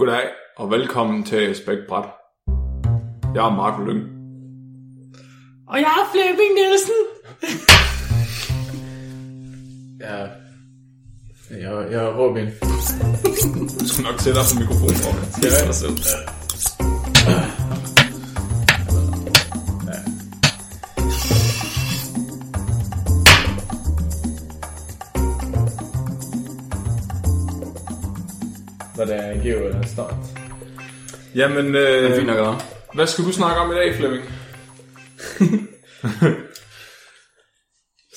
Goddag og velkommen til Spækbræt. Jeg er Marco Lyng. Og jeg er Flemming Nielsen. Ja. Jeg, jeg er Robin. Du skal nok sætte dig på mikrofonen for mig. Det er dig selv. Hvordan giver den start? Jamen, Det er øh, fint nok, hvad skal du snakke om i dag, Flemming?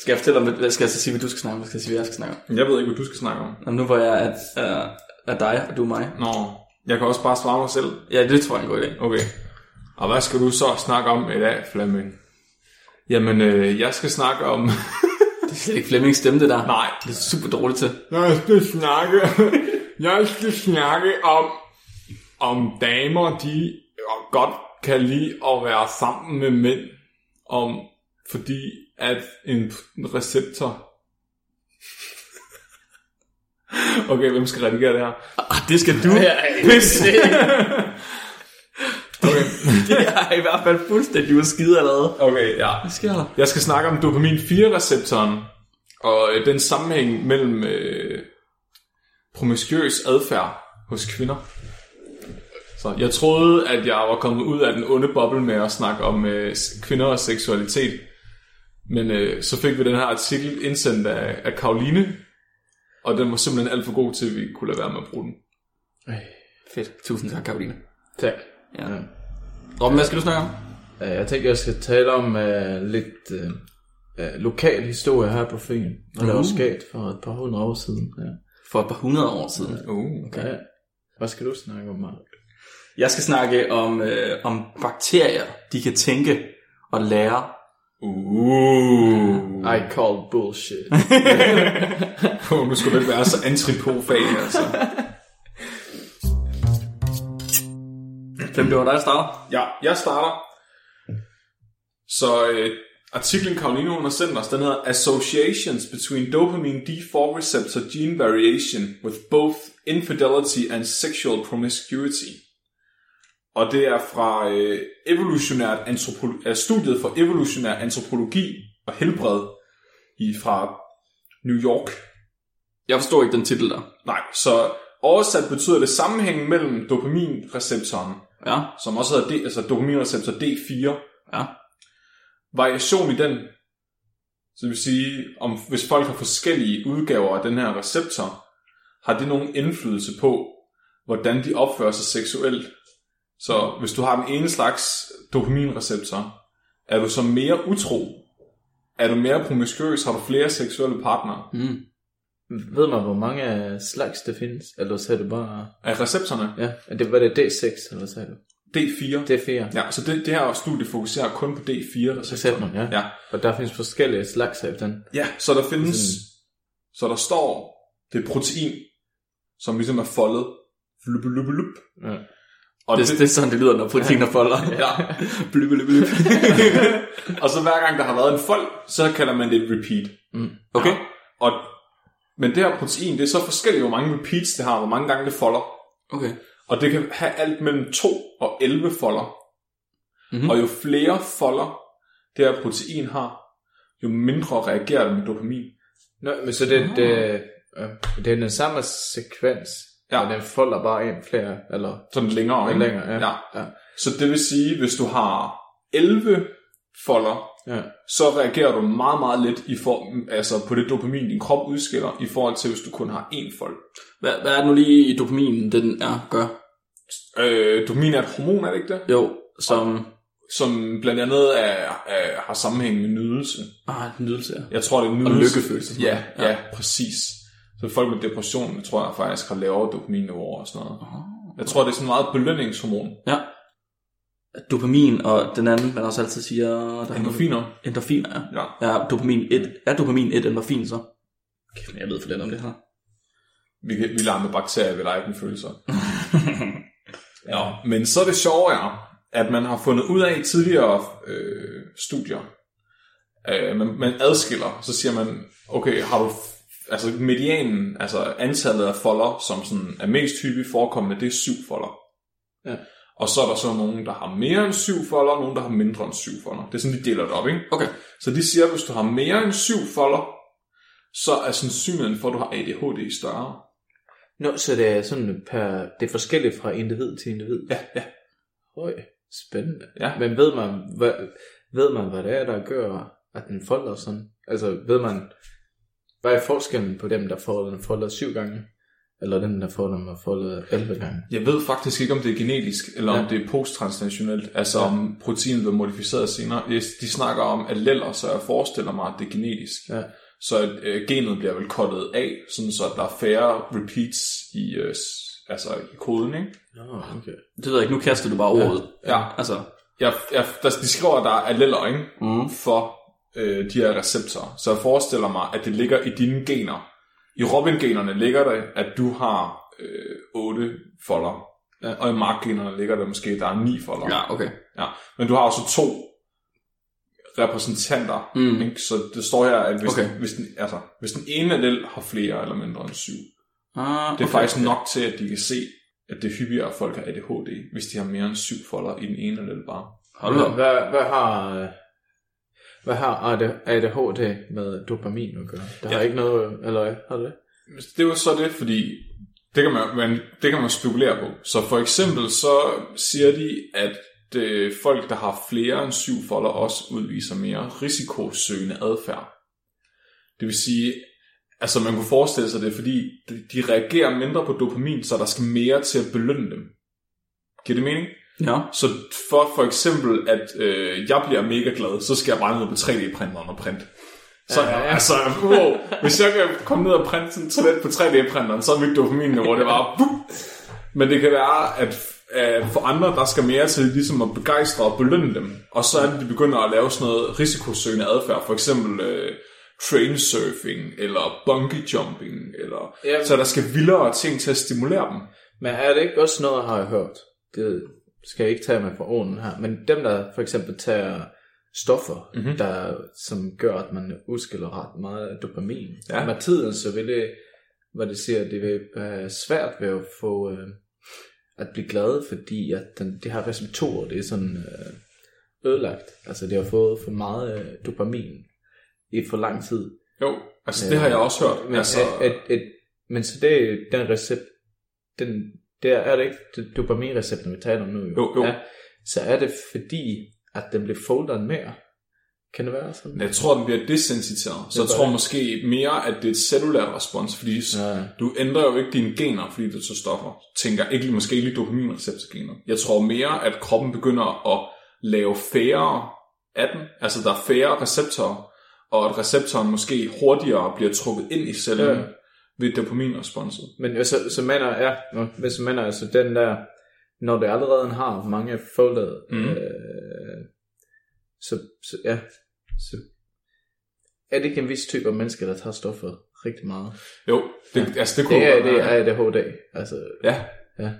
Skal jeg fortælle om, hvad skal jeg så sige, hvad du skal snakke om? Hvad skal jeg sige, hvad jeg skal snakke om? Jeg ved ikke, hvad du skal snakke om. Nå, nu hvor jeg er, er, er dig, og du er mig. Nå, jeg kan også bare svare mig selv. Ja, det tror jeg er en god idé. Okay. Og hvad skal du så snakke om i dag, Flemming? Jamen, øh, jeg skal snakke om... Det er slet ikke Flemmings stemme, det der. Nej. Det er super dårligt til. Jeg skal snakke... Jeg skal snakke om... Om damer, de godt kan lide at være sammen med mænd. Om... Fordi at en receptor... Okay, hvem skal redigere det her? Ah, det skal du. Pis! okay. det er i hvert fald fuldstændig ude skide allerede. okay, ja. Hvad sker der? Jeg skal snakke om dopamin 4-receptoren, og øh, den sammenhæng mellem øh, promiskuøs adfærd hos kvinder. Så jeg troede, at jeg var kommet ud af den onde boble med at snakke om øh, kvinder og seksualitet. Men øh, så fik vi den her artikel indsendt af, af Karoline, og den var simpelthen alt for god til, at vi kunne lade være med at bruge den. Fedt. Tusind tak, Karoline. Tak. Ja. Robin, hvad skal du snakke om? Øh, Jeg tænker, jeg skal tale om uh, lidt uh, uh, lokal historie her på Fyn. Og det var Uh. sket for et par hundrede år siden. Ja. For et par hundrede år siden. Uh. Okay. Ja. Hvad skal du snakke om, Mark? Jeg skal snakke om, øh, om bakterier, de kan tænke og lære. Uh. I call bullshit. Oh, nu skulle det ikke være så antripofag, altså. Hvem det var dig, der starter? Ja, jeg starter. Så øh, artiklen Karoline hun har sendt os, den hedder Associations between dopamine D4 receptor gene variation with both infidelity and sexual promiscuity. Og det er fra øh, evolutionært antropolo- øh, studiet for evolutionær antropologi og helbred i fra New York. Jeg forstår ikke den titel der. Nej, så oversat betyder det sammenhængen mellem dopaminreceptoren, Ja, som også hedder D, altså dopaminreceptor D4, ja. Variation i den. Så det vil sige, om hvis folk har forskellige udgaver af den her receptor, har det nogen indflydelse på, hvordan de opfører sig seksuelt. Så hvis du har den ene slags dopaminreceptor, er du så mere utro? Er du mere promiskuøs? Har du flere seksuelle partnere? Mm. Ved man, hvor mange slags det findes? Eller sagde du bare... Af receptorerne? Ja, det var det D6, eller sagde du? D4. D4. Ja, så det, det her studie fokuserer kun på D4-receptoren. Receptoren, ja. Ja. Og der findes forskellige slags af den. Ja, så der findes, Sådan. så der står, det protein, som ligesom er foldet. Flup, lup, lup. Ja. Og, Det, det, er sådan, det lyder, når proteiner folder. ja. Blyb, blyb, blyb. og så hver gang der har været en fold, så kalder man det et repeat. Okay. Ja. Og, men det her protein, det er så forskelligt, hvor mange repeats det har, hvor mange gange det folder. Okay. Og det kan have alt mellem 2 og 11 folder. Mhm. Mm-hmm. Og jo flere folder det her protein har, jo mindre reagerer det med dopamin. Nå, men så det, det, øh, det er den samme sekvens, Ja. men den folder bare ind flere, eller Sådan længere, ikke? længere. Ja. Ja. ja. Så det vil sige, hvis du har 11 folder, ja. så reagerer du meget, meget lidt i for, altså på det dopamin, din krop udskiller, i forhold til, hvis du kun har én fold. Hvad, hvad er det nu lige i dopaminen, den er, gør? Øh, dopamin er et hormon, er det ikke det? Jo, som... Som blandt andet er, er, har sammenhæng med nydelse. Ah, nydelse, ja. Jeg tror, det er nydelse. lykkefølelse. Ja, ja, Ja. præcis. Så folk med depression, tror jeg faktisk har lavere dopaminniveauer og sådan noget. Jeg tror, det er sådan meget belønningshormon. Ja. Dopamin og den anden, man også altid siger... Der Endorfiner. Endorfiner, ja. Ja. Ja, dopamin 1. Er dopamin 1 endorfin så? Kæft, jeg ved for lidt om det her. Vi, vi lader med bakterier ved lege følelser. ja, men så er det sjove er, at man har fundet ud af i tidligere øh, studier, øh, man, man adskiller, så siger man, okay, har du altså medianen, altså antallet af folder, som sådan er mest hyppigt forekommende, det er syv folder. Ja. Og så er der så nogen, der har mere end syv folder, og nogen, der har mindre end syv folder. Det er sådan, de deler det op, ikke? Okay. Så de siger, at hvis du har mere end syv folder, så er sandsynligheden for, at du har ADHD større. Nå, så det er sådan per, det er forskelligt fra individ til individ. Ja, ja. Høj, spændende. Ja. Men ved man, hvad, ved man, hvad det er, der gør, at den folder sådan? Altså, ved man, hvad er forskellen på dem, der får den folder syv gange, eller dem, der får den folder 11 gange? Jeg ved faktisk ikke, om det er genetisk, eller ja. om det er posttransnationelt, altså ja. om proteinet bliver modificeret senere. De snakker om alleller, så jeg forestiller mig, at det er genetisk. Ja. Så øh, genet bliver vel kottet af, sådan så der er færre repeats i, øh, altså i koden, ikke? Nå, okay. Det ved jeg ikke, nu kaster du bare ordet. Ja. Altså, Jeg, jeg, der, de skriver, at der er alleller, ikke? mm. For øh, de her receptorer. Så jeg forestiller mig, at det ligger i dine gener. I Robin-generne ligger det, at du har øh, 8 folder. Ja. Og i Mark-generne ligger det måske, at der er 9 folder. ja, okay. Ja, men du har også to repræsentanter, Mm. ikke? så det står her, at hvis, Okay. okay. hvis, den, altså, hvis den ene allel har flere eller mindre end syv, Ah, det er okay. faktisk nok til, at de kan se, at det er hyppigere, at folk har ADHD, hvis de har mere end syv folder i den ene allel bare. Hold da. Hvad, hvad har... Hvad har ADHD med dopamin at gøre? Der ja. har ikke noget, eller hvad? Har det det? Det er jo så det, fordi det kan man, man, det kan man spekulere på. Så for eksempel så siger de, at øh, folk, der har flere end syv folder, også udviser mere risikosøgende adfærd. Det vil sige, altså man kunne forestille sig det, fordi de, reagerer mindre på dopamin, så der skal mere til at belønne dem. Giver det mening? Ja. Så for for eksempel, at øh, jeg bliver mega glad, så skal jeg bare ned på 3D-printeren og printe. Så Ja, ja, altså, wow, hvis jeg kan komme ned og printe sådan en toilet på 3D-printeren, så er mit dopaminniveau, det var bup. Men det kan være, at øh, for andre, der skal mere til ligesom at begejstre og belønne dem. Og så er det, de begynder at lave sådan noget risikosøgende adfærd. For eksempel øh, train surfing, eller bungee jumping, eller... Ja. Så der skal vildere ting til at stimulere dem. Men er det ikke også noget, har jeg hørt? Det skal jeg ikke tage med fra orden her. Men dem, der for eksempel tager stoffer, mm-hmm. der, som gør, at man udskiller ret meget dopamin. Ja. Med tiden, så vil det, hvad det siger, det vil være svært ved at få øh, at blive glad, fordi at den, det her receptorer, det er sådan øh, ødelagt. Altså det har fået for meget øh, dopamin i for lang tid. Jo, altså det har jeg også hørt. Men, altså, at, at, at, men så det er den recept, den, der er det ikke det dopaminrecepten, vi taler om nu. Jo, jo. Ja, så er det fordi, at den bliver foldet mere. Kan det være sådan? Jeg tror, den bliver desensiteret. Så jeg er tror det. måske mere, at det er et cellulært respons, fordi Ja. du ændrer jo ikke dine gener, fordi du tager stoffer. Tænker ikke måske ikke lige dopaminreceptorgener. Jeg tror mere, at kroppen begynder at lave færre af den. Altså der er færre receptorer, og at receptoren måske hurtigere bliver trukket ind i cellen Ja. ved dopaminresponset. Men så, så mener ja, nå, hvis man mener altså den der, når det allerede har mange foldet, mm. øh, så, så, ja, så er det ikke en vis type af mennesker, der tager stoffer rigtig meget? Jo, det, altså det kunne Det er, det er ADHD. Altså, Ja, ja.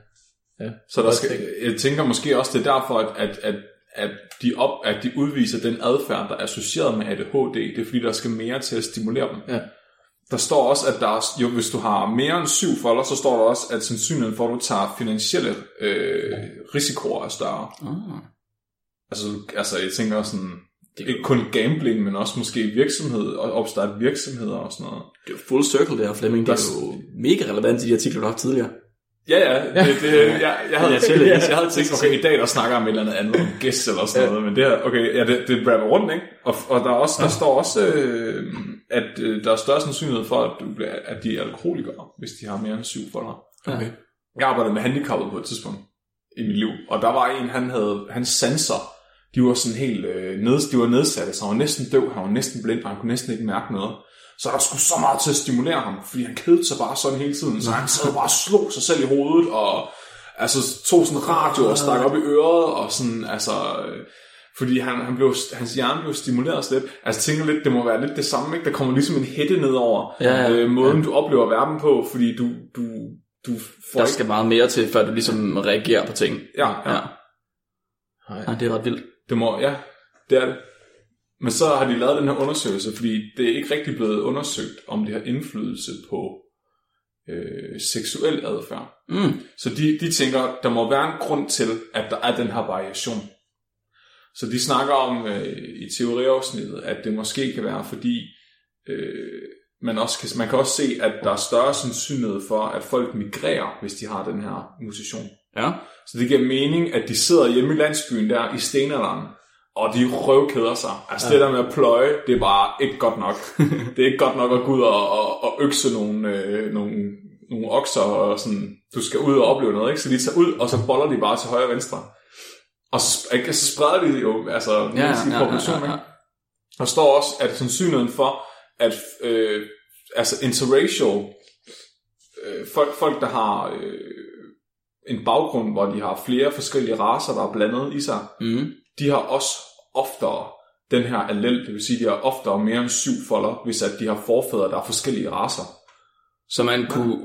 ja. Så der skal, jeg tænker måske også, det er derfor, at, at, at, at, de op, at de udviser den adfærd, der er associeret med ADHD. Det er fordi, der skal mere til at stimulere dem. Ja. Der står også, at der er, jo, hvis du har mere end syv folder, så står der også, at sandsynligheden for, at du tager finansielle øh, risikoer er større. Ah. Altså, altså jeg tænker også sådan, ikke kun gambling, men også måske virksomhed, og opstarte virksomheder og sådan noget. Det er jo full circle det her, Flemming. Det er jo mega relevant i de artikler, du har haft tidligere. Ja, ja, det, det, jeg, jeg, havde, tydeligvis. jeg havde tænkt, okay, i dag der snakker jeg om et eller andet andet, om gæst eller sådan noget, men det her, okay, ja, det, det rapper rundt, ikke? Og, og der, er også, der står også, øh, at øh, der er større sandsynlighed for, at, du bliver, at de er alkoholikere, hvis de har mere end syv folder. Okay. Jeg arbejdede med handicappede på et tidspunkt i mit liv, og der var en, han havde, hans sanser, de var sådan helt øh, ned, de var nedsatte, så han var næsten døv, han var næsten blind, og han kunne næsten ikke mærke noget. Så der skulle så meget til at stimulere ham, fordi han kedede sig bare sådan hele tiden, så han sad bare og slog sig selv i hovedet, og altså tog sådan radio og stak op i øret, og sådan, altså, øh, fordi han, han blev, hans hjerne blev stimuleret lidt. Altså jeg tænker lidt, det må være lidt det samme, ikke? Der kommer ligesom en hætte ned over Ja, ja. øh, måden, du oplever verden på, fordi du, du, du får Der ikke... skal meget mere til, før du ligesom reagerer på ting. Ja, ja. Ja. Nej. ja det er ret vildt. Det må, ja, det er det. Men så har de lavet den her undersøgelse, fordi det er ikke rigtig blevet undersøgt, om det har indflydelse på øh, seksuel adfærd. Mm. Så de, de tænker, der må være en grund til, at der er den her variation. Så de snakker om øh, i teoriafsnittet, at det måske kan være, fordi øh, man, også kan, man kan også se, at der er større sandsynlighed for, at folk migrerer, hvis de har den her mutation. Ja. Så det giver mening, at de sidder hjemme i landsbyen der i stenalderen, og de røvkeder sig. Altså ja. det der med at pløje, det er bare ikke godt nok. det er ikke godt nok at gå ud og, og, og økse nogle, øh, nogle, nogle okser, og sådan, du skal ud og opleve noget, ikke? Så de tager ud, og så boller de bare til højre og venstre. Og så, ikke, så spreder de jo, altså, Ja, ja, ja, ja, ja, ja. Der står også, at sandsynligheden for, at øh, altså interracial, øh, folk, folk, der har øh, en baggrund, hvor de har flere forskellige raser, der er blandet i sig, Mm. de har også oftere den her allel, det vil sige, de har oftere mere end syv folder, hvis at de har forfædre, der er forskellige raser. Så man kunne,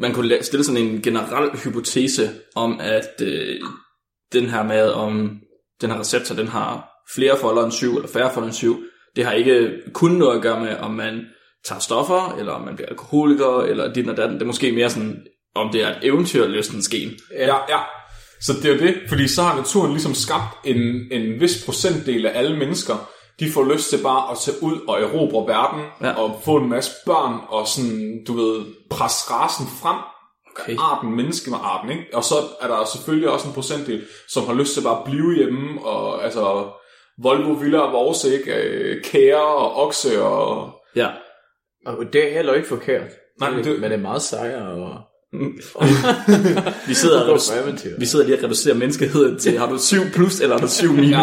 man kunne stille sådan en generel hypotese om, at øh, den her med, om den her receptor, den har flere folder end syv, eller færre folder end syv, det har ikke kun noget at gøre med, om man tager stoffer, eller om man bliver alkoholiker, eller dit og datten. Det er måske mere sådan, om det er et eventyrlystens gen. Ja, ja. Så det er jo det, fordi så har naturen ligesom skabt en, en vis procentdel af alle mennesker, de får lyst til bare at tage ud og erobre verden, Ja. og få en masse børn, og sådan, du ved, presse rasen frem, Okay. arten, menneskearten, ikke? Og så er der selvfølgelig også en procentdel, som har lyst til bare at blive hjemme, og altså, Volvo, Villa og vores, ikke? Øh, Kære og okse og... Ja. Og det er heller ikke forkert. Nej, men det- men det er meget sejere og... Vi sidder, og vi sidder lige og reducerer menneskeheden til, har du 7 plus, eller har du 7 minus? Ja,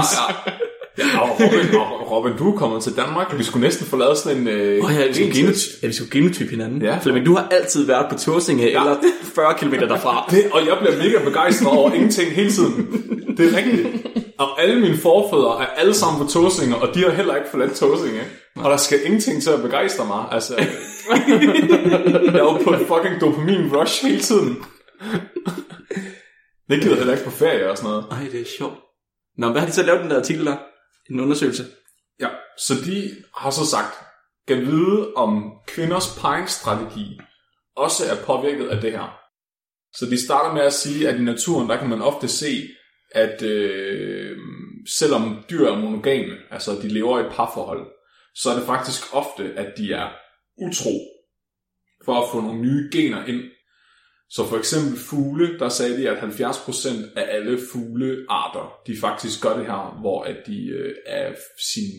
ja. Ja, og Robin, og Robin, du er kommet til Danmark. Vi skulle næsten få lavet sådan en... Øh, oh, ja, vi skulle, en genotype, ja, vi skulle genotype hinanden. Ja. Flemming, du har altid været på Torsinge ja. eller 40 km derfra. Det, og jeg bliver mega begejstret over ingenting hele tiden. Det er rigtigt. Og alle mine forfædre er alle sammen på Tåsinge, og de har heller ikke forladt Tåsinge. Og der skal ingenting til at begejstre mig. Altså, jeg er jo på en fucking dopamin rush hele tiden. Det gider heller ikke på ferie og sådan noget. Ej, det er sjovt. Nå, hvad har de så lavet den der artikel der? En undersøgelse? Ja, så de har så sagt, kan vide om kvinders paringsstrategi også er påvirket af det her. Så de starter med at sige, at i naturen, der kan man ofte se, at øh, selvom dyr er monogame, altså de lever i et parforhold, så er det faktisk ofte, at de er utro for at få nogle nye gener ind. Så for eksempel fugle, der sagde de, at 70% af alle fuglearter, de faktisk gør det her, hvor at de øh, er sin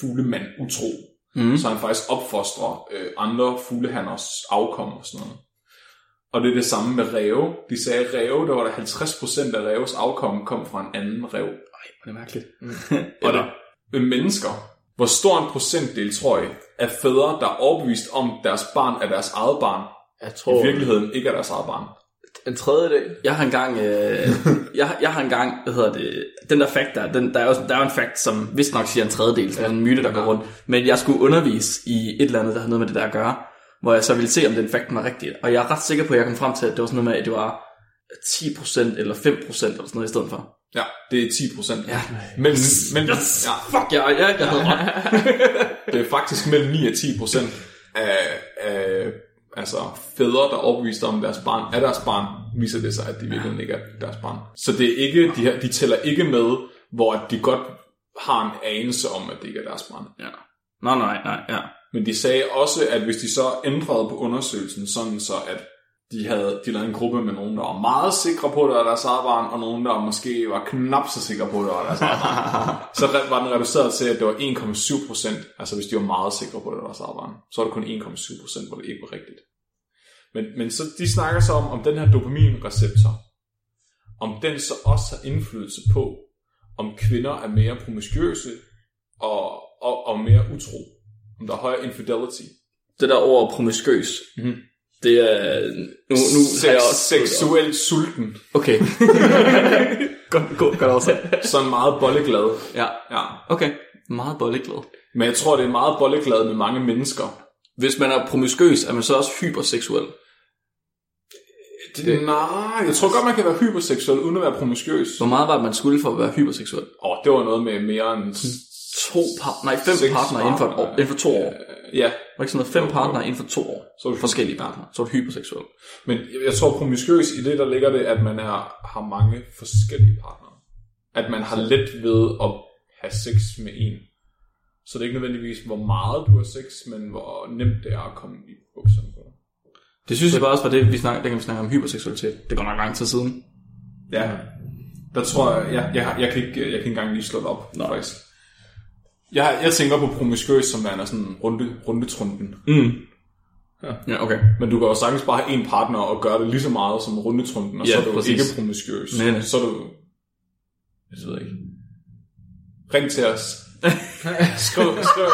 fuglemand utro. Mm. Så han faktisk opfostrer øh, andre fuglehanners afkom og sådan noget. Og det er det samme med ræve. De sagde, at ræve, der var der 50% af ræves afkom kom fra en anden rev. Ej, det er mærkeligt. Og det, med mennesker, hvor stor en procentdel, tror jeg, af fædre, der er overbevist om, at deres barn er deres eget barn, Jeg i tror, virkeligheden ikke er deres eget barn. en tredjedel. Jeg har engang, øh, jeg, jeg har engang, hvad hedder det, den der fact der, den, der, er jo, der er jo en fact, som vist nok siger en tredjedel, som er en myte, der går rundt. Men jeg skulle undervise i et eller andet, der havde noget med det der at gøre, hvor jeg så ville se, om den fact var rigtig. Og jeg er ret sikker på, at jeg kom frem til, at det var sådan noget med, at det var 10% eller 5% eller sådan noget i stedet for. Ja, det er 10 procent. Ja. Men, men Yes. ja, Fuck, jeg, jeg, jeg havde ret. det er faktisk mellem 9 og 10 procent af, af altså, fædre, der er overbevist om, deres barn er deres barn, viser det sig, at de virkelig ikke er deres barn. Så det er ikke, de, her, de tæller ikke med, hvor de godt har en anelse om, at det ikke er deres barn. Ja. Nå, nej, nej, ja. Men de sagde også, at hvis de så ændrede på undersøgelsen, sådan så at de havde de lavede en gruppe med nogen, der var meget sikre på, at det var deres eget barn, og nogen, der måske var knap så sikre på, at det var deres eget barn. så var den reduceret til, at det var 1,7 procent, altså hvis de var meget sikre på, at det var deres eget barn. Så var det kun 1,7 procent, hvor det ikke var rigtigt. Men, men så de snakker så om, om den her dopaminreceptor, om den så også har indflydelse på, om kvinder er mere promiskuøse og, og, og mere utro. Om der er højere infidelity. Det der ord promiskuøs, Mhm. Det er... Nu, nu har jeg også... seksuelt sulten. Okay. godt, godt, godt også. Sådan meget bolleglad. Ja, Ja. okay. Meget bolleglad. Men jeg tror, det er meget bolleglad med mange mennesker. Hvis man er promiskuøs, er man så også hyperseksuel. Det, nej, jeg tror godt, man kan være hyperseksuel uden at være promiskuøs. Hvor meget var det, man skulle for at være hyperseksuel? Åh, oh, det var noget med mere end to par, nej, fem partnere inden for, et år, inden for to år. Ja, Var ikke sådan noget? Fem Jo, jo. partnere inden for to år. Så er du forskellige partnere. Så er du hyperseksuel. men jeg- tror promiskuøs i det, der ligger det, at man er, har mange forskellige partnere. At man har let ved at have sex med en. Så det er ikke nødvendigvis, hvor meget du har sex, men hvor nemt det er at komme i bukserne på dig. Det synes jeg bare også var det, vi snakker, dengang vi snakker om hyperseksualitet. Det går nok lang tid siden. Ja, der tror jeg, jeg, jeg, jeg, kan, ikke, jeg kan ikke engang lige slå det op, Nej. faktisk. Jeg, jeg tænker på promiskuøs, som værende sådan runde, rundetrunden. Mm. Ja, okay. Men du kan jo sagtens bare have en partner og gøre det lige så meget som rundetrunden, og Ja, så er du præcis. ikke promiskuøs. Nej, nej. Så er du... Jeg ved ikke. Ring til os. skriv, skriv.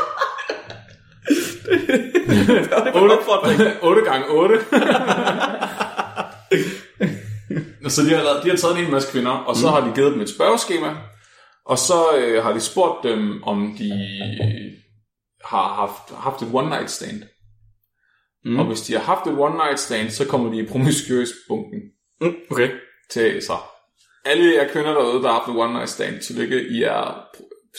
8, 8 gange 8. så de har, lavet, de har taget en hel masse kvinder, og så har de givet dem et spørgeskema, og så øh, har de spurgt dem, om de har haft, haft et one night stand. Mm. Og hvis de har haft et one night stand, så kommer de i promiskuøs bunken Mm, okay. til sig. Alle jer kvinder derude, der har haft et one night stand, tillykke, I er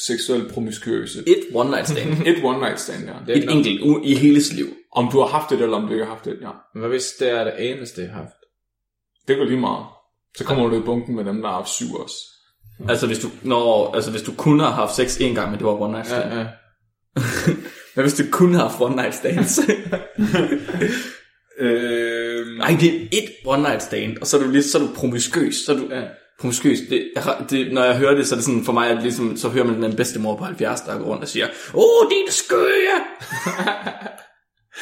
seksuelt promiskuøse. Et one night stand. Et one night stand, ja. Det er Et enkelt u- i hele sit liv. Om du har haft det, eller om du ikke har haft det, ja. Hvad hvis det er det eneste, jeg har haft? Det går lige meget. Så kommer du i bunken med dem, der har haft syv også. Altså hvis du, når, altså hvis du kun har haft sex en gang, men det var one night stand. Ja, ja. Men hvis du kun har haft one night stands. Øh, Nej, det er et one night stand, og så er du lige så er du promiskuøs. Så er du, Ja. promiskuøs. Det, jeg det, når jeg hører det, så er det sådan, for mig, er det ligesom, så hører man den bedste mor på 70, der går rundt og siger, Åh, oh, din skøje!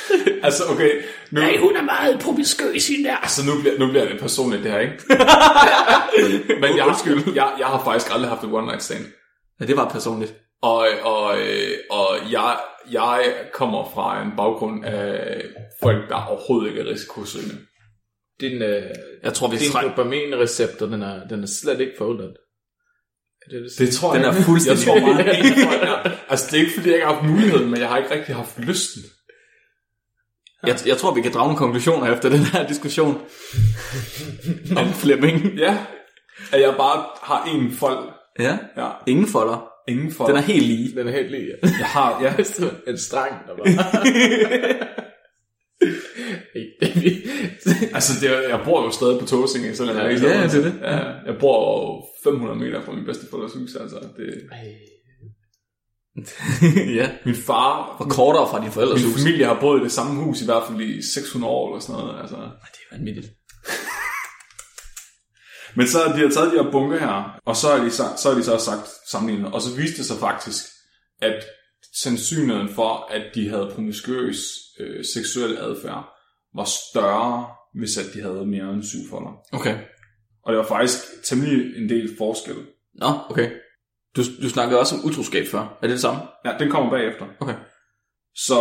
altså, okay. Nu, Nej, hun er meget promiskuøs, hende der. altså, nu bliver, nu bliver det personligt, det her, ikke? Men jeg, har, jeg, jeg har faktisk aldrig haft et one night stand. Ja, det var personligt. Og, og, øh, og jeg, jeg kommer fra en baggrund af folk, der overhovedet ikke er risikosøgende. Din, øh, Jeg tror, vi din træk- dopaminreceptor, den er, den er slet ikke. Er det, det, Det tror Den jeg er ikke. fuldstændig- Jeg tror meget, ikke, folk er. Altså, det er ikke, fordi jeg ikke har haft muligheden, men jeg har ikke rigtig haft lysten. Jeg, jeg tror, vi kan drage nogle konklusioner efter den her diskussion. Om Flemming. Ja, at jeg bare har en fold. Ja, Ja, ingen folder. ingen fold. Den er helt lige. Den er helt lige. Jeg har, ja. en strang, der bare... Altså, det er, jeg bor jo stadig på Tåsinge, jeg Ja, ja, det er det. Ja, jeg bor jo 500 meter fra min bedsteforældres hus, altså. Det, ja. min far Og kortere fra dine forældres Min hus. familie har boet i det samme hus i hvert fald i 600 år eller sådan noget. Altså. Det er vanvittigt. Men så har de har taget de her bunker her, og så har de, sa- så har de så sagt sammenlignet, og så viste det sig faktisk, at sandsynligheden for, at de havde promiskuøs øh, seksuel adfærd, var større, hvis at de havde mere end syv folder. Okay. Og det var faktisk temmelig en del forskel. Nå, okay. Du, du snakkede også om utroskab før. Er det det samme? Ja, den kommer bagefter. Okay. Så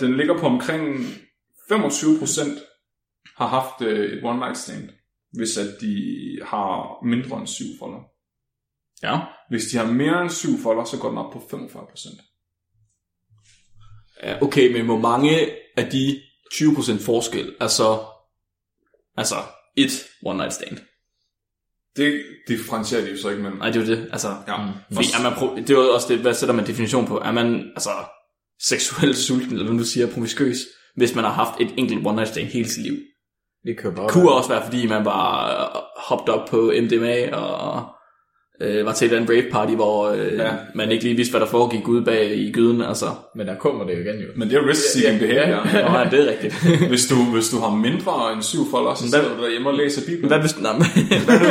den ligger på omkring 25% har haft øh, et one night stand, hvis at de har mindre end syv folder. Ja. Hvis de har mere end syv folder, så går den op på 45%. ja. Okay, men hvor mange af de 20% forskel er så altså et one night stand? Det differentierer de jo så ikke mellem. Nej, det er jo det. Altså, Ja. Fordi er man pro- det er jo også det, hvad sætter man definition på? Er man altså seksuelt sulten, eller hvad du siger, promiskuøs, hvis man har haft et enkelt one night stand hele sit liv? Det kan bare Kunne også være, fordi man bare øh, hoppet op på MDMA og øh, var til et eller andet rave party, hvor øh, Ja. ja. man ikke lige vidste, hvad der foregik ude bag i gyden. Altså, Men der kommer det jo igen jo. Men det er risk seeking Ja, ja, behavior. ja. Nå, ja, det er rigtigt. Hvis du, hvis du har mindre end syv folder, så sidder du derhjemme og læser Bibelen. Hvad hvis, nej, men- hvad nu,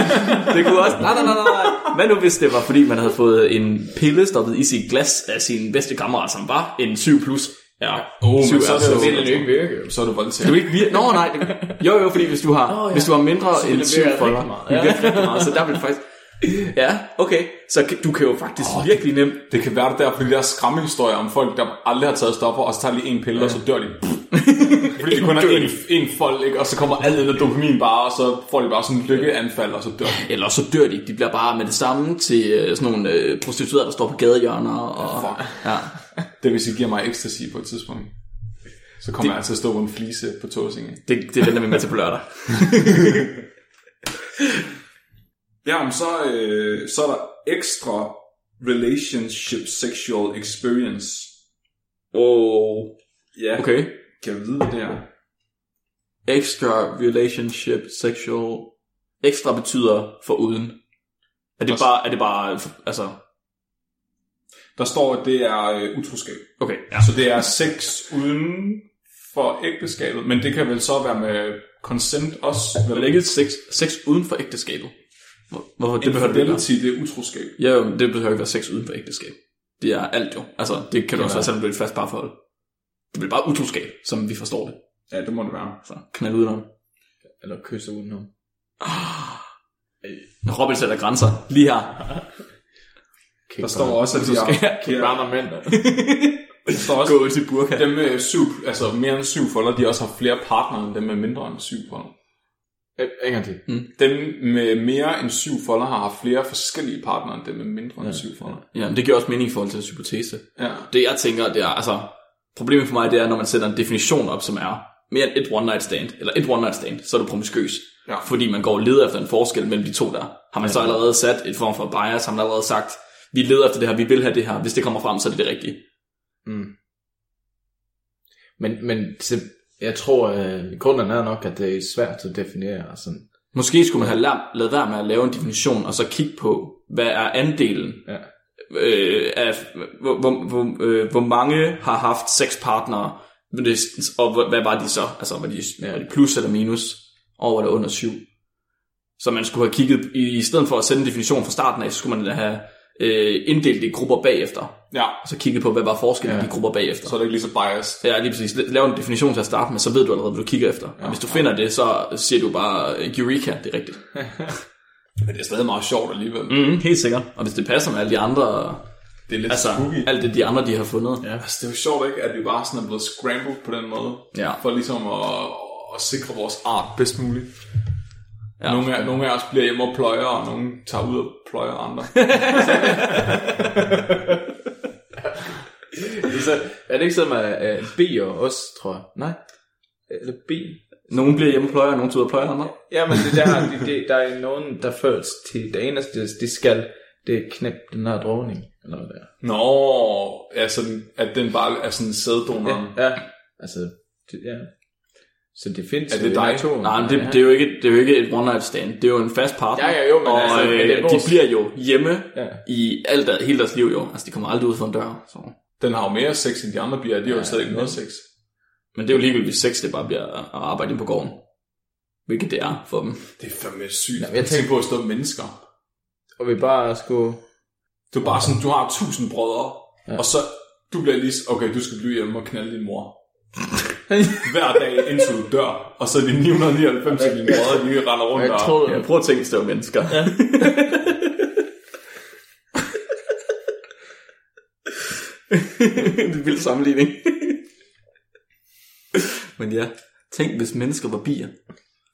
det kunne også, nej, nej, nej, nej, hvad nu hvis det var, fordi man havde fået en pille stoppet i sit glas af sin bedste kammerat, som var en 7 plus? Ja, Oh, Syv men så det så Det vil jo ikke virke. Så er du voldtaget. Det jo ikke vir- Nå, nej. Det, jo, jo, fordi hvis du har, Nå, ja. hvis du har mindre vil end det 7 virke folder, rigtig meget. det Ja. meget, så der vil det faktisk... Ja, okay. Så du kan jo faktisk oh, virkelig nemt... Det kan være det der, fordi der er skræmmehistorier om folk, der aldrig har taget stoffer, og så tager de en pille, og så dør de. fordi det kun er en, en fold, ikke? og så kommer alt det der dopamin bare, og så får de bare sådan en lykkeanfald, og så dør de. Eller så dør de. De bliver bare med det samme til øh, sådan nogle øh, prostituerede, der står på gadehjørner. Og, Fuck. ja. Det vil sige, giver mig ecstasy på et tidspunkt. Så kommer det... jeg til at stå på en flise på Tåsinge. Det, det venter vi med til på lørdag. Ja, men så, øh, så er der ekstra relationship sexual experience. Oh, Ja, okay. kan jeg vide, hvad det er? Extra relationship sexual. Ekstra betyder for uden. Er det bare, er det bare, altså, Der står, at det er øh, utroskab. okay, ja. Så det er sex uden for ægteskabet, men det kan vel så være med consent også? Vel ikke sex, sex uden for ægteskabet. Hvor- Hvorfor? Det behøver det ikke det er utroskab. Ja, jo, men det behøver ikke være sex uden for ægteskab. Det er alt jo. Altså, det kan du også være, selvom du er et fast parforhold. Det bliver bare utroskab, som vi forstår det. Ja, det må det være. Så knald udenom. Eller kysse udenom. Robin sætter grænser lige her. Der står også, at de har, har, og mænd. der står også, Gå til burka. dem med syv, altså mere end syv folder, de også har flere partnere end dem med mindre end syv folder. En gang til. Dem med mere end syv folder har haft flere forskellige partnere end dem med mindre end syv folder. Ja, men det giver også mening i forhold til hypotese. Ja. Det jeg tænker, det er, altså, problemet for mig, det er, når man sætter en definition op, som er mere end et one night stand, eller et one night stand, så er du promiskøs. Ja. Fordi man går og leder efter en forskel mellem de to der. Har man så allerede sat et form for bias, har man allerede sagt, vi leder efter det her, vi vil have det her, hvis det kommer frem, så er det det rigtige. Mm. Men, men jeg tror, at grunden er nok, at det er svært at definere. Sådan. Måske skulle man have lavet, lavet være med at lave en definition, og så kigge på, hvad er andelen Ja. øh, af, hvor, hvor, hvor, øh, hvor mange har haft seks partnere, og hvad- hvad var de så? Altså, var de, Ja. var de plus eller minus, over eller under syv? Så man skulle have kigget, i, i stedet for at sende en definition fra starten af, så skulle man have øh, inddelt det i grupper bagefter, Ja, og så kigget på, hvad var forskellen ja. i de grupper bagefter. så er det ikke lige så biased. Ja, lige præcis. Lav en definition til at starte med, så ved du allerede, hvad du kigger efter. Ja, og hvis du finder det, så siger du bare, øh, Eureka, det er rigtigt. Men det er stadig meget sjovt alligevel. Mm, helt sikkert. Og hvis det passer med alle de andre, Det er lidt altså spooky. alt det de andre, de har fundet. Ja. Altså, det er jo sjovt ikke, at vi bare sådan er blevet scrambled på den måde. Ja. For ligesom at, at sikre vores art bedst muligt. Ja. Nogle, af, nogle af os bliver hjemme og pløjer, og nogle tager ud og pløjer andre. Så, er det ikke sådan, at uh, bier også, tror jeg? Nej? Eller bi? Nogen bliver hjemme og pløjer, og nogen tager ud og pløjer andre. Ja, men det der, det, det, der er nogen, der føles til det eneste, de skal, det er knæppe den her dronning. Eller hvad det er. Nå, altså, at den bare er sådan sæddonoren. Ja, ja. Altså, det, ja. Så det findes Er det dig? naturen. Nej, men det, det, er jo ikke, det er jo ikke et one night stand. Det er jo en fast partner. Ja, ja, jo, men og altså, øh, de bliver jo hjemme Ja. i alt der, hele deres liv jo. Altså, de kommer aldrig ud for en dør. Så. Den har jo mere sex end de andre bier, de har jo slet ikke noget sex. Men det er jo ligegyldigt, hvis sex det bare bliver at arbejde på gården. Hvilket det er for dem. Det er fandme sygt. jeg jeg tænker- på at stå mennesker. Og vi bare skulle... Du er bare sådan, du har tusind brødre, Ja. ja. og så du bliver lige, okay, du skal blive hjemme og knalde din mor. Hver dag indtil du dør, og så er de 999 af dine brødre, de render rundt Jeg og... tror, Ja, prøv at tænke, hvis det var mennesker. Ja. det er en vild sammenligning. Men ja, tænk hvis mennesker var bier.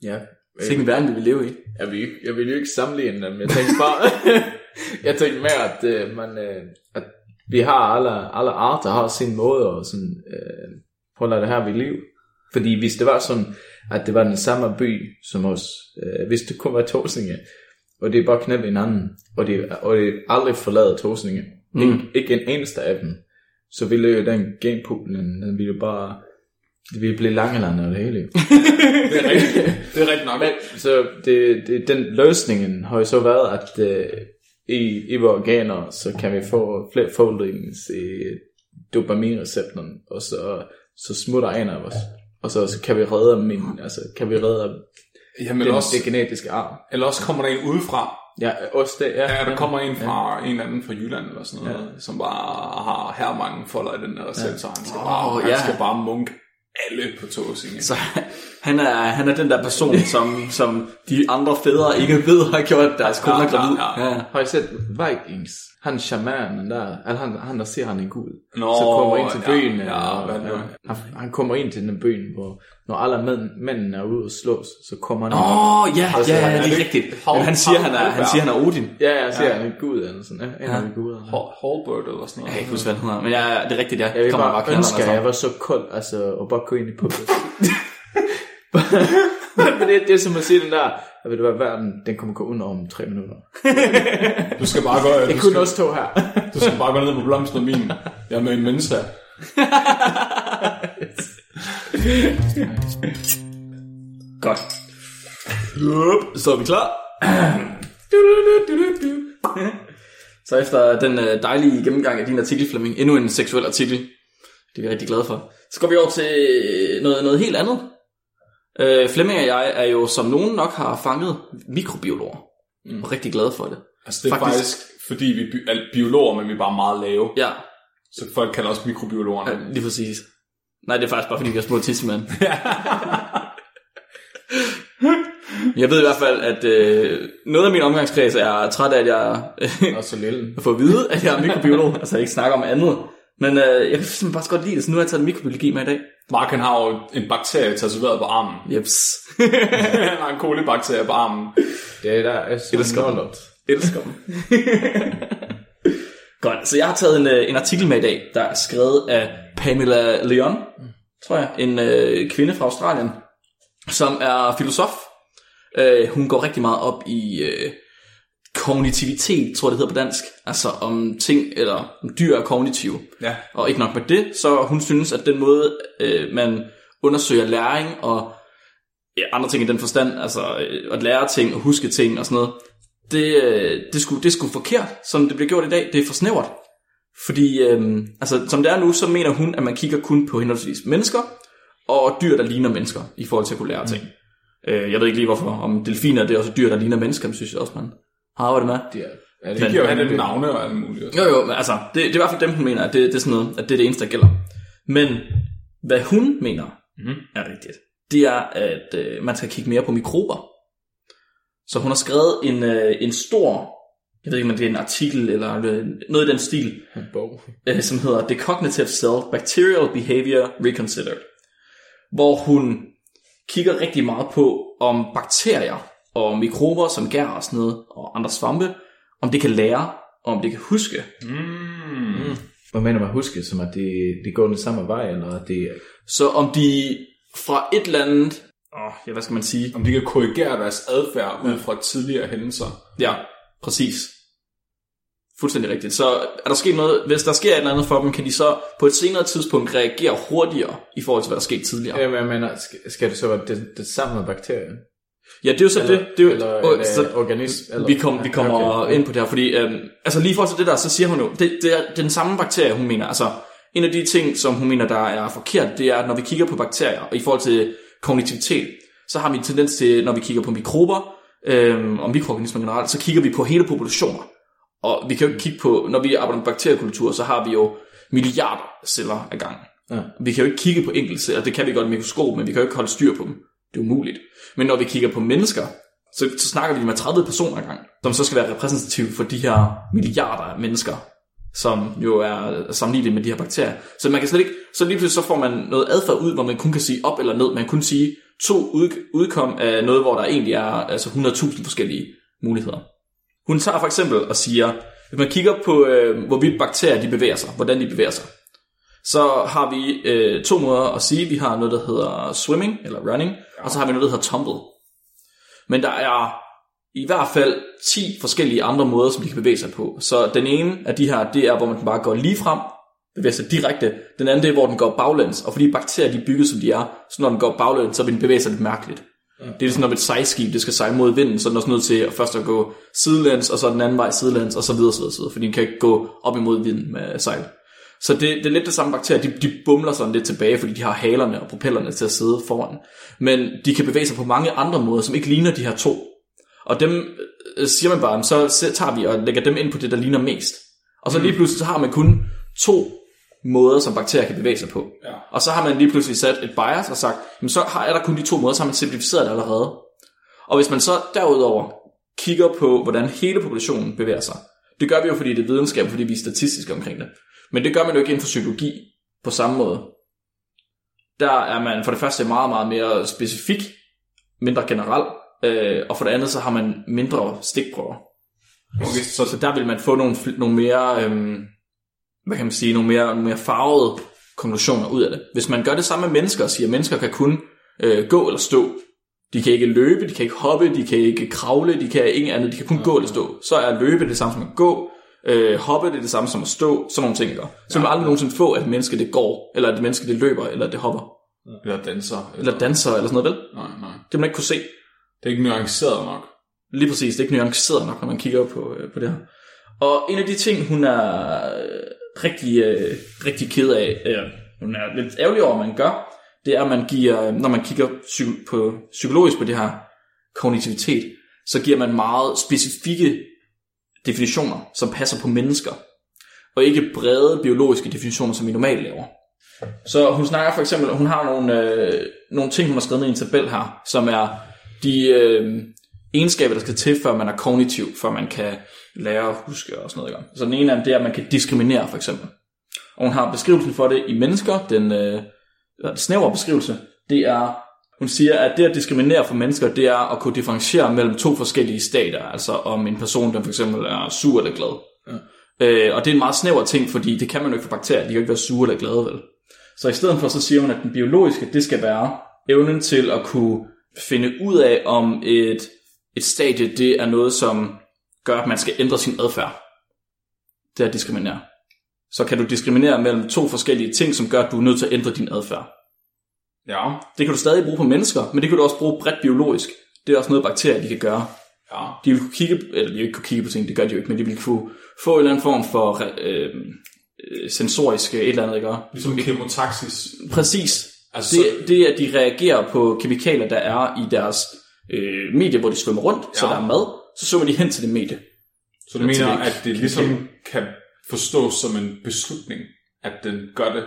Ja. Tænk en verden, vi vil leve i. Jeg vil, ikke- jeg vil jo ikke sammenligne dem. Jeg tænkte bare... jeg tænkte mere, at, øh, man, øh, at vi har alle, alle arter har sin måde at sådan, øh, holde det her ved liv. Fordi hvis det var sådan, at det var den samme by som os, øh, hvis det kun var Torsinge, og det er bare knæppe hinanden, og det, og det aldrig forlader Torsinge, mm. ikke, ikke en eneste af dem, så ville jo den genpool, den, den ville jo bare, det ville blive langeland og det hele. Det er rigtigt, det er rigtigt nok. Men, så det, det, den løsningen har jo så været, at øh, i, i vores organer, så kan vi få flere foldings i dopaminreceptoren, og så, så smutter en af os. Og så, så kan vi redde min, altså kan vi redde Jamen den, også, det genetiske arv. eller også kommer der en udefra. Ja, også det, ja. Ja, der kommer en fra en eller anden fra Jylland eller sådan noget, ja. som bare har her mange folder i den der recept, så han skal, bare, Åh, han ja. skal bare munk alle på Tåsinge. Så han er, han er den der person, som, som de andre fædre ikke ved har gjort deres koner Ja, gravid. ja, ja. Ja. Har I set Vikings? Han shamanen der, altså han, han der siger, han er en gud. Nå, så kommer ind til ja, byen, ja, og, nu? han, han kommer ind til den byen, hvor når alle mænd, mændene er ude og slås, så kommer han Åh, oh, ja, Altså, ja, ja, det er rigtigt. Hal- han siger, han er, han siger, han er Odin. Ja, jeg siger, ja. han er en gud eller sådan, ja, en Ja. af de guder. Halbert eller sådan Jeg noget. kan ikke huske, hvad han hedder. Men ja, det er rigtigt, ja. Jeg vil Kommer bare, knalder ønske, med at sig. jeg var så kold, altså, og bare gå ind i pubet. Men det, det er som at sige den der, Og ved du hvad, verden, den kommer gå under om tre minutter. Du skal bare gå, Det du er kun skal, os to her. du skal bare gå ned på blomsten og min. Jeg er med en menneske. Godt. Yup, så er vi klar. så efter den øh, dejlige gennemgang af din artikel, Flemming, endnu en seksuel artikel, det er vi rigtig glade for, så går vi over til noget, noget helt andet. Øh, Flemming og jeg er jo, som nogen nok har fanget, mikrobiologer. Mm. Og rigtig glade for det. Altså, det er Faktisk- faktisk, fordi vi er bi- er biologer, men vi er bare meget lave. Ja, Så folk kalder os mikrobiologerne. ja lige præcis. Nej, det er faktisk bare fordi, vi har små tissemand. Jeg ved i hvert fald, at øh, noget af min omgangskreds er træt af, at jeg øh, så lille. får at vide, at jeg er mikrobiolog. altså, jeg ikke snakker om andet. Men øh, jeg kan simpelthen bare så godt lide det, så nu har jeg taget mikrobiologi med i dag. Mark han har jo en bakterie tatoveret på armen. Jeps. han har en kolibakterie på armen. Det er der er så Elsker nullet. Elsker dem. Godt, så jeg har taget en, øh, en artikel med i dag, der er skrevet af Pamela Leon, tror jeg, en øh, kvinde fra Australien, som er filosof. Øh, hun går rigtig meget op i øh, kognitivitet, tror jeg det hedder på dansk. Altså om ting, eller om dyr er kognitive. Ja. Og ikke nok med det, så hun synes, at den måde, øh, man undersøger læring og ja, andre ting i den forstand, altså øh, at lære ting og huske ting og sådan noget, det, øh, det, skulle, det skulle forkert, som det bliver gjort i dag. Det er for snævert. Fordi, øh, altså, som det er nu, så mener hun, at man kigger kun på henholdsvis mennesker og dyr, der ligner mennesker, i forhold til at kunne lære ting. Øh, jeg ved ikke lige hvorfor, om delfiner det er også dyr, der ligner mennesker, men synes jeg også, man har arbejdet med. Det er, er det De giver jo er det- navne og alt muligt. også. Jo, jo, men altså, det, det er i hvert fald dem, hun mener, at det, det er sådan noget, at det er det eneste, der gælder. Men hvad hun mener Mhm. er rigtigt, det er, at øh, man skal kigge mere på mikrober. Så hun har skrevet en, øh, en stor, jeg ved ikke, om det er en artikel eller noget i den stil, En bog. øh, som hedder The Cognitive Cell Bacterial Behavior Reconsidered, hvor hun kigger rigtig meget på, om bakterier og mikrober som gær og sådan noget, og andre svampe, om det kan lære, og om det kan huske. Mm. Hvad mener man huske, som at det, det går den samme vej, eller at det Så om de fra et eller andet, åh, ja, hvad skal man sige? Om de kan korrigere deres adfærd ud fra tidligere hændelser. Ja, præcis. Fuldstændig rigtigt. Så er der sket noget, hvis der sker et eller andet for dem, kan de så på et senere tidspunkt reagere hurtigere i forhold til, hvad der skete tidligere. Ja, men jeg mener, skal, det så være det, det samme med bakterier? Ja, det er jo så Eller, det. det er jo, eller, åh, eller så, organism? Eller, vi, kom, vi kommer Okay. ind på det her, fordi øhm, altså lige forhold til det der, så siger hun jo, det, det er den samme bakterie, hun mener. Altså, en af de ting, som hun mener, der er forkert, det er, at når vi kigger på bakterier, og i forhold til kognitivitet, så har vi en tendens til, når vi kigger på mikrober, øhm, og mikroorganismer generelt, så kigger vi på hele populationer. Og vi kan jo ikke kigge på, når vi arbejder med bakteriekultur, så har vi jo milliarder celler ad gang. Ja. Vi kan jo ikke kigge på enkelte celler, det kan vi godt i mikroskop, men vi kan jo ikke holde styr på dem. Det er umuligt. Men når vi kigger på mennesker, så, så snakker vi med 30 personer gang, som så skal være repræsentative for de her milliarder af mennesker, som jo er sammenlignet med de her bakterier. Så man kan slet ikke, så lige pludselig så får man noget adfærd ud, hvor man kun kan sige op eller ned. Man kan kun sige to ud, udkom af noget, hvor der egentlig er altså 100.000 forskellige muligheder. Hun tager for eksempel og siger, hvis man kigger på, øh, hvorvidt bakterier de bevæger sig, hvordan de bevæger sig, så har vi øh, to måder at sige. Vi har noget, der hedder swimming, eller running, ja. og så har vi noget, der hedder tumble. Men der er i hvert fald 10 forskellige andre måder, som de kan bevæge sig på. Så den ene af de her, det er, hvor man bare går lige frem, bevæger sig direkte. Den anden, det er, hvor den går baglæns. Og fordi bakterier, de er bygget, som de er, så når den går baglæns, så vil den bevæge sig lidt mærkeligt. Det er ligesom, når et sejlskib, det skal sejle mod vinden, så er den også nødt til at først at gå sidelæns, og så den anden vej sidelæns, og så videre, så videre, så videre, fordi den kan ikke gå op imod vinden med sejl. Så det, det er lidt det samme bakterier, de, de bumler sådan lidt tilbage, fordi de har halerne og propellerne til at sidde foran. Men de kan bevæge sig på mange andre måder, som ikke ligner de her to. Og dem øh, siger man bare, så tager vi og lægger dem ind på det, der ligner mest. Og så lige pludselig, så har man kun to måder, som bakterier kan bevæge sig på. Ja. Og så har man lige pludselig sat et bias og sagt, jamen så er der kun de to måder, så har man simplificeret det allerede. Og hvis man så derudover kigger på, hvordan hele populationen bevæger sig, det gør vi jo, fordi det er videnskab, fordi vi er statistiske omkring det. Men det gør man jo ikke inden for psykologi på samme måde. Der er man for det første meget, meget mere specifik, mindre generel, øh, og for det andet så har man mindre stikprøver. Okay, Så, så der vil man få nogle, nogle mere, øhm, hvad kan man sige, nogle mere, nogle mere farvede konklusioner ud af det. Hvis man gør det samme med mennesker og siger, at mennesker kan kun øh, gå eller stå, De kan ikke løbe, de kan ikke hoppe, de kan ikke kravle, de kan ingen andet, de kan kun gå eller stå. Så er løbe det samme som at gå, øh, hoppe det er det samme som at stå, sådan nogle ting. Ikke? Så vil man aldrig nogensinde få, at et menneske det går, eller at et menneske det løber, eller at det hopper, Eller danser. eller danser, eller sådan noget, vel? Nej, nej. Det man ikke kunne se. Det er ikke nuanceret nok. Lige præcis, det er ikke nuanceret nok, når man kigger på, øh, på det her. Og en af de ting, hun er øh, rigtig, øh, rigtig ked af, øh, hun er lidt ærgerlig over, at man gør, det er, at man giver, når man kigger psy- på, psykologisk på det her kognitivitet, så giver man meget specifikke definitioner, som passer på mennesker, og ikke brede biologiske definitioner, som vi normalt laver. Så hun snakker for eksempel, hun har nogle, øh, nogle ting, hun har skrevet ned i en tabel her, som er de øh, egenskaber, der skal til, før man er kognitiv, før man kan lære at huske og sådan noget. Ikke? Så den ene af dem, det er, at man kan diskriminere for eksempel. Og hun har beskrivelsen for det i mennesker, den øh, snævre beskrivelse, det er, hun siger, at det at diskriminere for mennesker, det er at kunne differentiere mellem to forskellige stater, altså om en person, der for eksempel er sur eller glad. Ja. Øh, og det er en meget snæver ting, fordi det kan man jo ikke for bakterier, de kan jo ikke være sure eller glade, vel? Så i stedet for, så siger hun, at den biologiske, det skal være evnen til at kunne finde ud af, om et, et stadie, det er noget, som gør, at man skal ændre sin adfærd. Det er at diskriminere. Så kan du diskriminere mellem to forskellige ting, som gør, at du er nødt til at ændre din adfærd. Ja. Det kan du stadig bruge på mennesker, men det kan du også bruge bredt biologisk. Det er også noget, bakterier de kan gøre. Ja. De vil kunne kigge, eller de vil ikke kunne kigge på ting, det gør de jo ikke, men de vil kunne få en eller anden form for øh, øh, sensorisk et eller andet, ikke? Ligesom kemotaxis. Præcis. Altså, Det, det er, at de reagerer på kemikalier, der er i deres øh, medie, hvor de svømmer rundt, ja. så der er mad, så svømmer de hen til det medie. så du mener, at det ligesom kan forstås som en beslutning, at den gør det?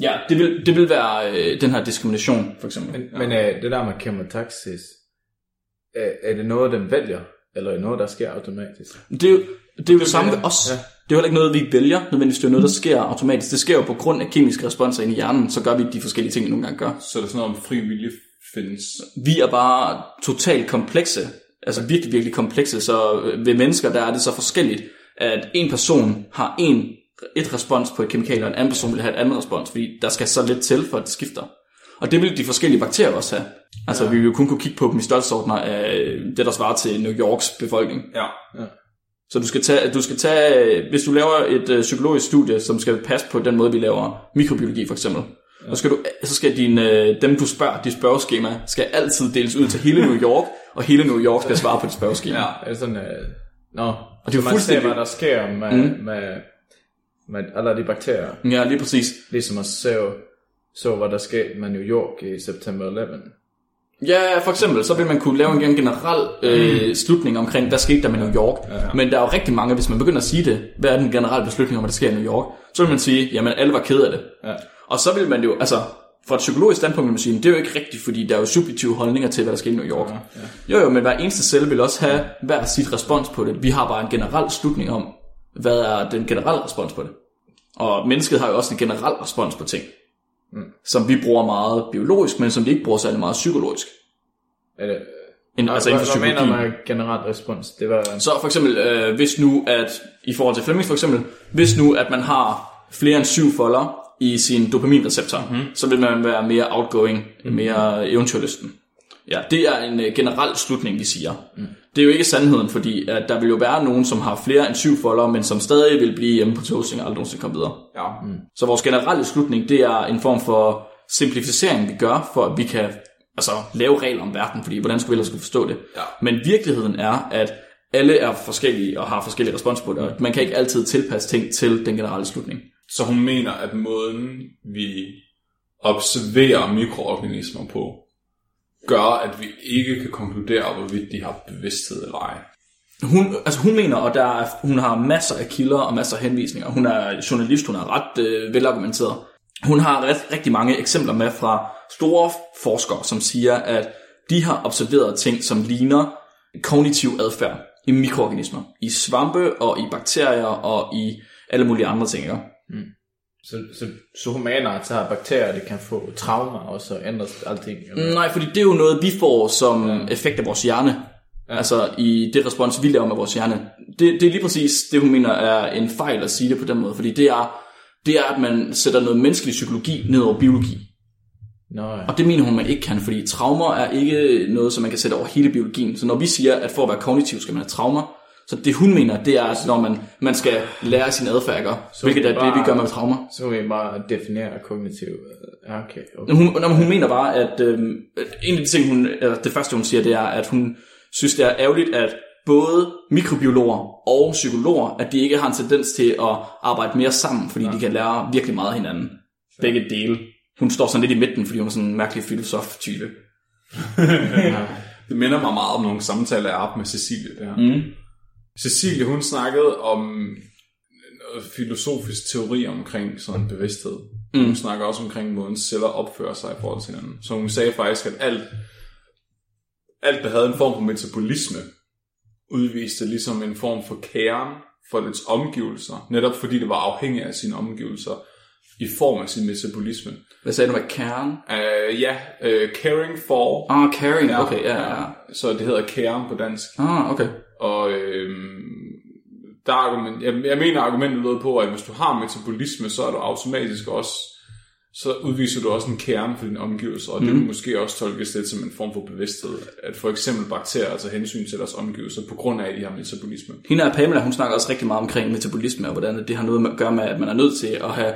Ja, det vil, det vil være øh, den her diskrimination, for eksempel. Men, men øh, det der med kemotaxis, er, er det noget, den vælger? Eller er det noget, der sker automatisk? Det er jo det, er jo det samme ved os. Ja. Det er jo heller ikke noget, vi vælger, nødvendigvis det er noget, der sker automatisk. Det sker jo på grund af kemiske responser inde i hjernen, så gør vi de forskellige ting, vi nogle gange gør. Så er det sådan noget om fri vilje findes. Vi er bare totalt komplekse, altså virkelig, virkelig komplekse, så øh, ved mennesker, der er det så forskelligt, at en person har en, et respons på et kemikalie, og en anden person vil have et andet respons, fordi der skal så lidt til, for at det skifter. Og det vil de forskellige bakterier også have. Altså, ja. vi vil jo kun kunne kigge på dem i størrelsesordner af det, der svarer til New Yorks befolkning. Ja. Så du skal tage, du skal tage hvis du laver et øh, psykologisk studie, som skal passe på den måde, vi laver mikrobiologi for eksempel, ja. så skal, du, så skal din, øh, dem du spørger, dit spørgeskema, skal altid deles ud til hele New York, og hele New York skal svare på dit spørgeskema. Ja. Er det sådan, øh, nå, Og det er man ser, fuldstændig- hvad der sker med, mm. med, med alle de bakterier. ja, lige præcis. Ligesom at se, så hvad der skete med New York i september 11. Ja, for eksempel, så vil man kunne lave en en generel øh, slutning omkring, hvad skete der med New York. Ja, ja. Men der er jo rigtig mange, hvis man begynder at sige det, hvad er den generelle beslutning om, hvad der sker i New York, så vil man sige, jamen alle var ked af det. Ja. Og så vil man jo, altså fra et psykologisk standpunkt vil man sige, det er jo ikke rigtigt, fordi der er jo subjektive holdninger til, hvad der sker i New York. Ja, ja. Jo jo, men hver eneste celle vil også have hver sit respons på det. Vi har bare en generel slutning om, hvad er den generelle respons på det. Og mennesket har jo også en generel respons på ting, mm. som vi bruger meget biologisk, men som vi ikke bruger særlig meget psykologisk. Er det, En, altså inden for hvad, hvad mener med generelt respons? Det var, Så for eksempel, øh, hvis nu at, i forhold til Flemings for eksempel, hvis nu at man har flere end syv folder i sin dopaminreceptor, mm. så vil man være mere outgoing, mm. mere eventyrlysten. Ja, det er en øh, generel slutning, vi siger. Mm. Det er jo ikke sandheden, fordi at der vil jo være nogen, som har flere end syv folder, men som stadig vil blive hjemme på toasting og aldrig nogensinde komme videre. Ja. Mm. Så vores generelle slutning, det er en form for simplificering, vi gør, for at vi kan altså, lave regler om verden, fordi hvordan skulle vi ellers skulle forstå det? Ja. Men virkeligheden er, at alle er forskellige og har forskellige respons på det, og man kan ikke altid tilpasse ting til den generelle slutning. Så hun mener, at måden, vi observerer mikroorganismer på, gør, at vi ikke kan konkludere, hvorvidt de har bevidsthed eller ej. Hun, altså hun mener, og der er, hun har masser af kilder og masser af henvisninger. Hun er journalist, hun er ret øh, velargumenteret. Hun har ret, rigtig mange eksempler med fra store forskere, som siger, at de har observeret ting, som ligner kognitiv adfærd i mikroorganismer. I svampe og i bakterier og i alle mulige andre ting. Ikke? Så, så, så at så bakterier, det kan få traumer, og så ændres alting. Eller? Nej, fordi det er jo noget, vi får som ja. effekt af vores hjerne. Ja. Altså i det respons, vi laver med vores hjerne. Det, det er lige præcis det, hun mener er en fejl at sige det på den måde. Fordi det er, det er, at man sætter noget menneskelig psykologi ned over biologi. Nå, ja. Og det mener hun, man ikke kan, fordi traumer er ikke noget, som man kan sætte over hele biologien. Så når vi siger, at for at være kognitiv skal man have traumer, så det hun mener, det er, at når man, man skal lære sin adfærd, ikke? hvilket er det, vi gør med traumer. Så vi bare definere kognitiv. Ja, okay. okay. Hun, når hun mener bare, at øh, en af de ting, hun, eller det første hun siger, det er, at hun synes, det er ærgerligt, at både mikrobiologer og psykologer, at de ikke har en tendens til at arbejde mere sammen, fordi ja. de kan lære virkelig meget af hinanden. Begge dele. Hun står sådan lidt i midten, fordi hun er sådan en mærkelig filosof-type. Det minder mig meget om nogle samtaler, jeg har haft med Cecilie der. Mm. Cecilie, hun snakkede om noget filosofisk teori omkring sådan bevidsthed. Mm. Hun snakker også omkring måden celler opfører sig i forhold til hinanden. Så hun sagde faktisk, at alt, alt der havde en form for metabolisme, udviste ligesom en form for kæren for dets omgivelser, netop fordi det var afhængig af sine omgivelser i form af sin metabolisme. Hvad sagde du med kern? Uh, ja, uh, caring for. Ah, caring, okay, ja, ja. Så det hedder kæren på dansk. Ah, okay. Og øhm, der er argument, jeg, jeg mener argumentet lød på, at hvis du har metabolisme, så er du automatisk også, så udviser du også en kerne for dine omgivelser, og mm. det vil måske også tolkes lidt som en form for bevidsthed, at for eksempel bakterier tager hensyn til deres omgivelser, på grund af, at de har metabolisme. Hende og Pamela, hun snakker også rigtig meget omkring metabolisme, og hvordan det har noget at gøre med, at man er nødt til at have,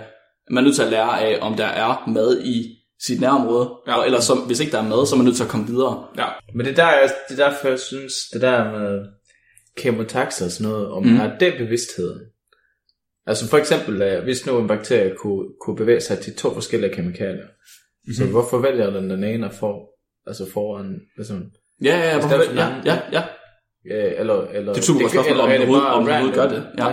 man er nødt til at lære af, om der er mad i sit nærområde, Ja. og ellers så, hvis ikke der er mad, så er man nødt til at komme videre. Ja, Men det, der, er- det er derfor, jeg synes, det der med kemotax og sådan noget, om mm. er det bevidstheden. Altså for eksempel, øh, hvis nu en bakterie kunne, kunne bevæge sig til to forskellige kemikalier, mm-hmm. så hvorfor vælger den den ene for, altså foran, altså, Ja, ja, ja, Hvis hvorfor, ja, ja, ja. ja, eller, eller, Det er super godt spørgsmål, om den det om den overhovedet gør det. Ja.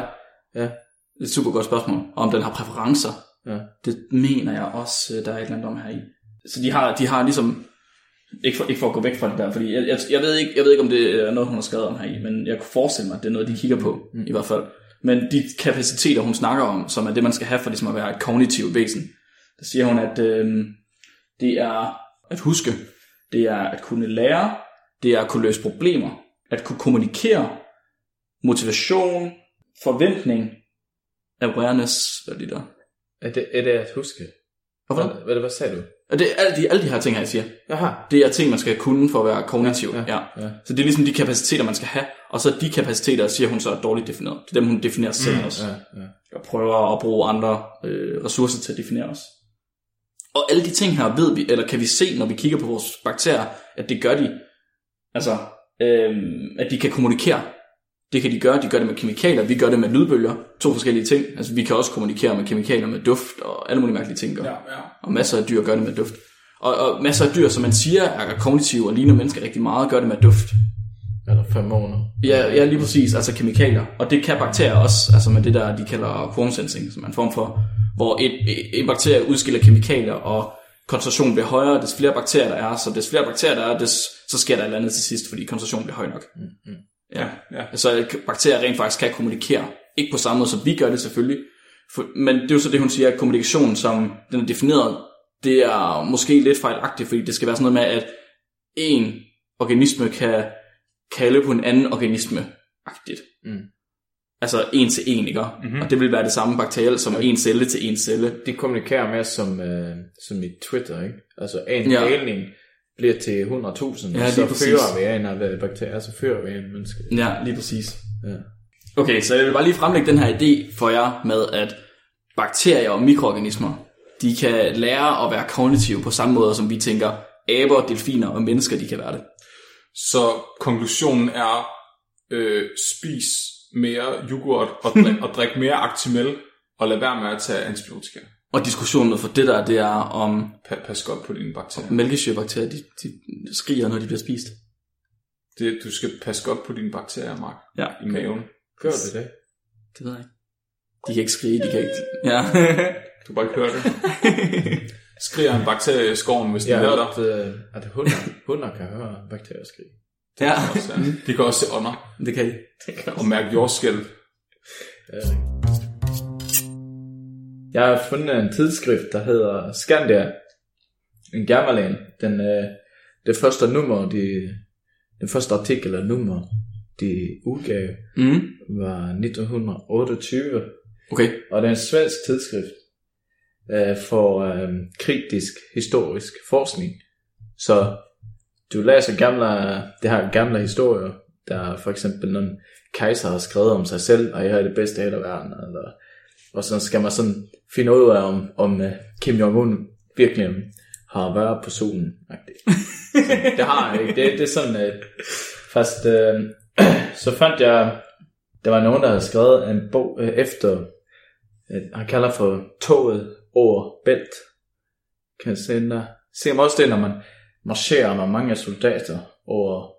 ja. Det er et super godt spørgsmål. Og om den har præferencer. Ja. Det mener jeg også, øh, der er et eller andet om her i. Så de har, de har ligesom, ikke for, ikke for at gå væk fra det der, fordi jeg, jeg, jeg, ved ikke, jeg ved ikke, om det er noget, hun har skrevet om her i, men jeg kunne forestille mig, at det er noget, de kigger på, mm. i hvert fald. Men de kapaciteter, hun snakker om, som er det, man skal have for ligesom at være et kognitivt væsen, der siger hun, at øh, det er at huske, det er at kunne lære, det er at kunne løse problemer, at kunne kommunikere, motivation, forventning, awareness, hvad er det der? Er det, er det at huske? Hvorfor? Hvad, hvad, hvad sagde du? Og det er alle de, alle de her ting, jeg siger. Jaha. Det er ting, man skal kunne for at være kognitiv. Ja, ja, ja. Så det er ligesom de kapaciteter, man skal have. Og så de kapaciteter, siger hun så er dårligt defineret. Det er dem, hun definerer selv også. Ja, ja. Og prøver at bruge andre øh, ressourcer til at definere os. Og alle de ting her ved vi, eller kan vi se, når vi kigger på vores bakterier, at det gør de. Altså, øh, at de kan kommunikere. Det kan de gøre. De gør det med kemikalier. Vi gør det med lydbølger. To forskellige ting. Altså, vi kan også kommunikere med kemikalier med duft og alle mulige mærkelige ting. Gør. ja, ja. Og masser af dyr gør det med duft. Og, og masser af dyr, som man siger er kognitive og ligner mennesker rigtig meget, gør det med duft. Eller fem måneder. Ja, ja, lige præcis, altså kemikalier. Og det kan bakterier også, altså med det der, de kalder quorum sensing, som er en form for, hvor et, et, en bakterie udskiller kemikalier, og koncentrationen bliver højere, des flere bakterier der er, så des flere bakterier der er, des, så sker der et eller andet til sidst, fordi koncentrationen bliver høj nok. Mm-hmm. Ja. ja. Så bakterier rent faktisk kan kommunikere. Ikke på samme måde, som vi gør det selvfølgelig. For, men det er jo så det, hun siger, at kommunikation, som den er defineret, det er måske lidt fejlagtigt, fordi det skal være sådan noget med, at en organisme kan kalde på en anden organisme agtigt. Mm. Altså en til en, ikke? Mm-hmm. Og det vil være det samme bakterielt som en celle til en celle. De kommunikerer mere som, øh, som i Twitter, ikke? Altså en ja. deling bliver til 100.000, Ja, så præcis. fører vi en af bakterier, så fører vi en menneske. Ja, lige præcis. Ja. Okay, så jeg vil bare lige fremlægge den her idé for jer med, at bakterier og mikroorganismer, de kan lære at være kognitive på samme måde, som vi tænker, aber, delfiner og mennesker, de kan være det. Så konklusionen er, øh, spis mere yoghurt og drik, og drik mere Actimel, og lad være med at tage antibiotika. Og diskussionen for det der, det er om Pa- pas godt på dine bakterier. mælkesyrebakterier, de, de skriger, når de bliver spist. Det, du skal passe godt på dine bakterier, Mark, Ja, i maven. Gør det det? det ved jeg ikke. De kan ikke skrige, de kan ikke... Ja. Du kan bare ikke høre det. Skriger en bakterie i skoven, hvis den ja, har hører dig. hørt, øh, at hunder, hunder kan høre bakterier skrige. ja, Også, ja. De kan også se ånder det kan de. og mærke jordskælv. Ja, det er. Jeg har fundet en tidsskrift, der hedder Scandia. En gammel en. Den, øh, det første nummer, de, den første artikel eller nummer, de udgav, Mm. var 1928. Okay. Og det er en svensk tidsskrift. øh, for øh, kritisk historisk forskning. Så du læser gamle, det her gamle historier, der for eksempel nogle kejser har skrevet om sig selv, og jeg er det bedste i hele verden, eller, og så skal man sådan finde ud af, om, om uh, Kim Jong-un virkelig har været på solen. Så det har jeg ikke. Det, det er sådan, uh, fast uh, så fandt jeg, der var nogen, der havde skrevet en bog uh, efter, uh, han kalder for toget over bælt. Kan jeg se den der? Se mig også det, når man marcherer med mange soldater over,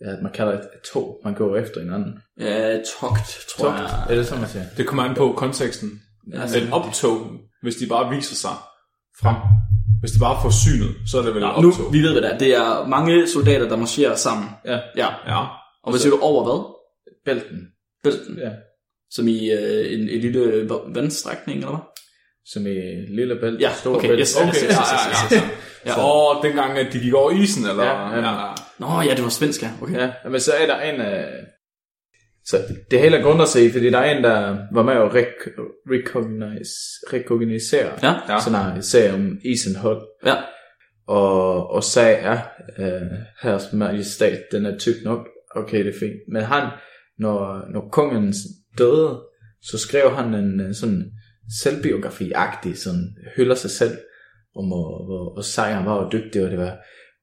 ja, man kalder det et tog, man går efter hinanden. Ja, togt, tror Togt, jeg. er det sådan, man siger? Det kommer an på konteksten. Altså, Et optog, hvis de bare viser sig frem. Hvis det bare er forsynet, så er det vel et nu, optog. vi ved, hvad det er. Det er mange soldater, der marcherer sammen. Ja, Ja. Ja. Og hvad siger du over hvad? bælten. Bælten. Ja. Som i øh, en, en lille vandstrækning, eller hvad? Som i lille bælt, Ja, store okay, bælt. yes, Okay, yes, ja, yes, ja, ja. Ja. Så åh, dengang, at de gik over isen, eller? Ja, ja. ja. Nå, ja, det var svensk, ja. Okay. Ja, men så er der en... Uh... Så det hele grunder sig fordi der er en, der var med at rek- recognize, rekognisere Ja. Ja. sådan her sag om isen hot, Ja. og, og sagde, ja, uh, herres majestat, den er tyk nok, okay, det er fint. Men han, når, når kongen døde, så skrev han en øh, sådan selvbiografi-agtig, sådan hylder sig selv, om hvor, hvor, hvor sej han var og dygtig, og det var,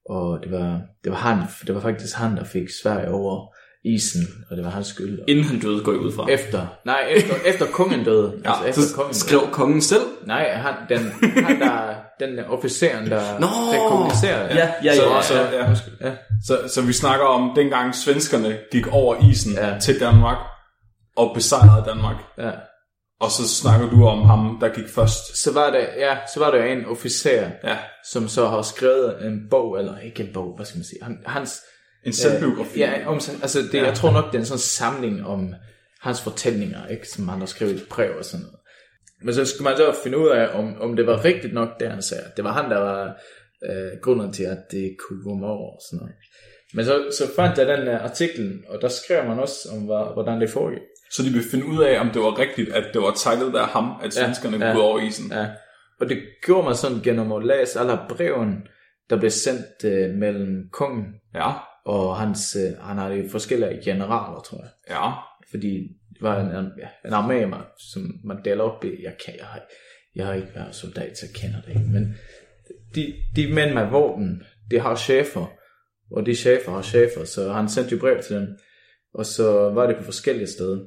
og det var, det var han, det var faktisk han, der fik Sverige over isen, og det var hans skyld. Inden han døde, går jeg ud fra. Efter, nej, efter, efter kongen døde. Ja, altså, efter så kongen skrev kongen selv. døde. Nej, han, den, han der, den officeren, der Nå! rekogniserede. Ja, ja, Så, ja. så, ja. ja. Så, så vi snakker om dengang svenskerne gik over isen Ja. ja. til Danmark og besejrede Danmark. ja. Og så snakker du om ham, der gik først. Så var det, ja, så var der en officer, Ja. som så har skrevet en bog, eller ikke en bog, hvad skal man sige, han, hans, En selvbiografi. ja, om, altså det, ja. jeg tror nok, det er en sådan samling om hans fortællinger, ikke, som han har skrevet i brev og sådan noget. Men så skulle man så finde ud af, om, om det var rigtigt nok, det han sagde. Det var han, der var øh, grunden til, at det kunne gå over og sådan noget. Men så, så fandt jeg den uh, artikel, og der skrev man også om, hvordan det foregik. Så de vil finde ud af, om det var rigtigt, at det var takket være ham, at svenskerne ja. ja. over isen. Ja. Og det gjorde man sådan gennem at læse alle breven, der blev sendt øh, mellem kongen Ja. og hans, øh, han har de forskellige generaler, tror jeg. Ja. Fordi det var en, en, en armé, man, som man deler op i. Jeg, kan, jeg, har, jeg har ikke været soldat, så jeg kender det ikke. Men de, de mænd med våben, de har chefer, og de chefer har chefer, så han sendte jo brev til dem. Og så var det på forskellige steder.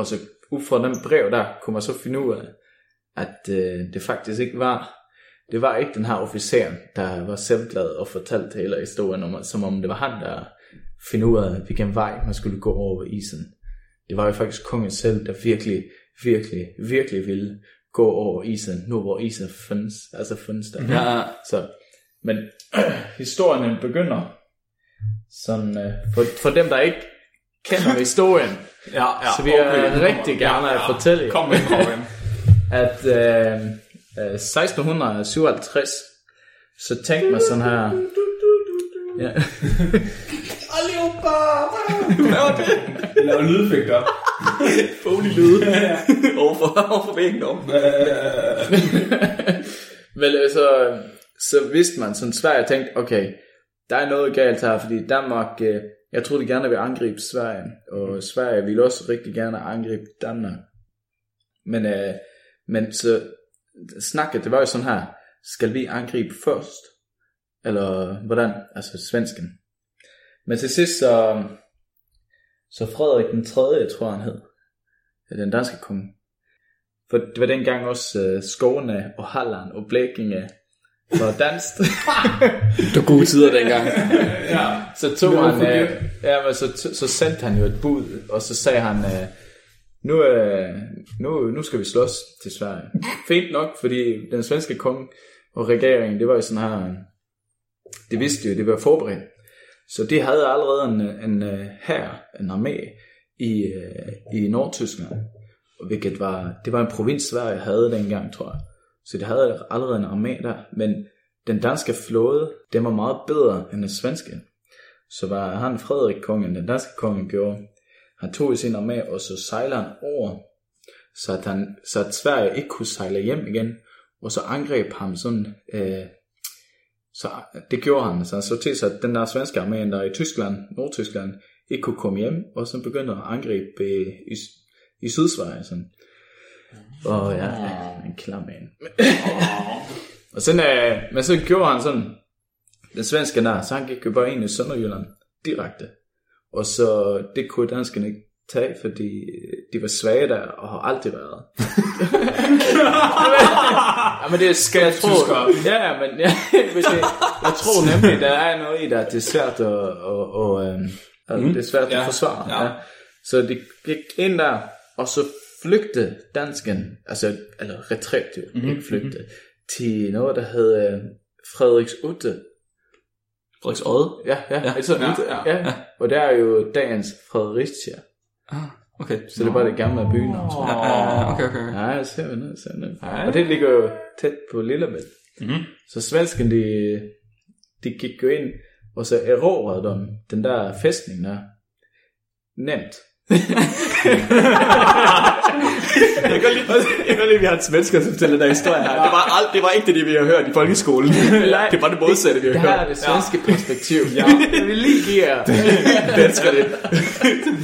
Og så ud fra den brev der, kunne man så finde ud af, at øh, det faktisk ikke var, det var ikke den her officer, der var selvglad og fortalte hele historien om, som om det var han, der finde ud af, hvilken vej man skulle gå over isen. Det var jo faktisk kongen selv, der virkelig, virkelig, virkelig ville gå over isen, nu hvor isen findes, altså findes der. Ja, Så, men historien begynder sådan, øh, for, for dem, der ikke kender historien, Ja, ja. Så vil jeg okay, rigtig gerne fortælle jer. Kom ind, kom ind. at øh, øh, 1657, så tænkte man sådan her, ja, Hvad var det? Lav lydeffekter. Foley lyd. overfor, overfor væggen om. Vel, øh, så, så vidste man sådan, Sverige tænkte, okay, der er noget galt her, fordi Danmark, øh, jeg tror de gerne vil angribe Sverige, og Sverige ville også rigtig gerne angribe Danmark. Men, øh, men så snakket, det var jo sådan her, skal vi angribe først? Eller hvordan? Altså svensken. Men til sidst så, så Frederik den 3., tror jeg, han hed, den danske konge, for det var dengang også uh, Skåne og Halland og Blekinge var dansk. Det var gode tider dengang. Ja. så tog han, forkert. ja, men så, så sendte han jo et bud, og så sagde han, uh, nu, uh, nu, nu skal vi slås til Sverige. Fint nok, fordi den svenske konge og regeringen, det var jo sådan her, det vidste jo, det var forberedt. Så de havde allerede en, en uh, her, en armé i, uh, i Nordtyskland, og hvilket var, det var en provins, Sverige havde dengang, tror jeg. Så de havde allerede en armé der, men den danske flåde, den var meget bedre end den svenske. Så var han Frederik kongen, den danske konge gjorde, han tog i sin armé, og så sejlede han over så at, han, så at Sverige ikke kunne sejle hjem igen, og så angreb ham sådan, øh, så det gjorde han, så han så til, så at den der svenske armé, der i Tyskland, Nordtyskland, ikke kunne komme hjem, og så begyndte at angribe øh, i, i Sydsverige, sådan. Og ja, en klam en. og sådan, øh, men så gjorde han sådan, den svenske der, så han gik jo bare ind i Sønderjylland direkte. Og så det kunne danskerne ikke tage, fordi de var svage der, og har altid været. ja, men det skal jeg tro. Ja, men ja, det, jeg tror nemlig, der er noget i det, at det er svært at, at, at, at, at det er svært at forsvare. ja. Ja. Så de gik ind der, og så flygte dansken, altså, eller retræt jo, mm-hmm. ikke flygte, til noget, der hed øh, Frederiks Utte. Frederiks Odde. Ja, ja, Ja, ja, altså, ja, ja, ja. ja, ja. Og der er jo dagens Fredericia. Ah, okay. Så det er bare det gamle byen, tror jeg. Ja, ja, okay, okay. okay. Ja, ser vi ned. Og det ligger jo tæt på Lillebælt. Mhm. Så svensken, de, de gik jo ind, og så erobrede de den der fæstning der. Nemt. Jeg kan godt lide, jeg kan godt lide, at vi har en svensker, som fortæller den her historie her. Det var, alt, det var ikke det, vi har hørt i folkeskolen. det var det modsatte, vi har Det her er hørt. det svenske ja. perspektiv. Ja. Jeg vil lige give jer. Danskerne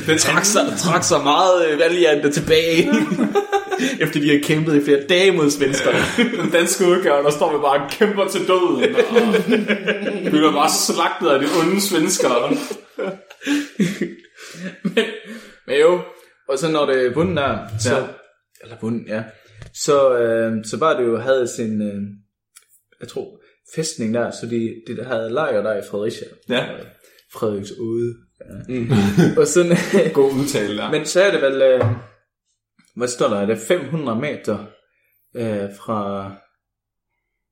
den trak, sig, trak sig meget øh, valiante tilbage. Efter de har kæmpet i flere dage mod svenskerne. Den danske udgave, der står vi bare og kæmper til døden. Og vi var bare slagtet af de onde svenskere. Men jo, og så når det er bunden der, så, Ja. eller bunden, ja, så, øh, så var det jo, havde sin, øh, jeg tror, fæstning der, så de, de der havde lejr der i Fredericia. Ja. Frederiks ude. Ja. Mm. og sådan, God udtale der. men så er det vel, øh, hvad står der, er det 500 meter øh, fra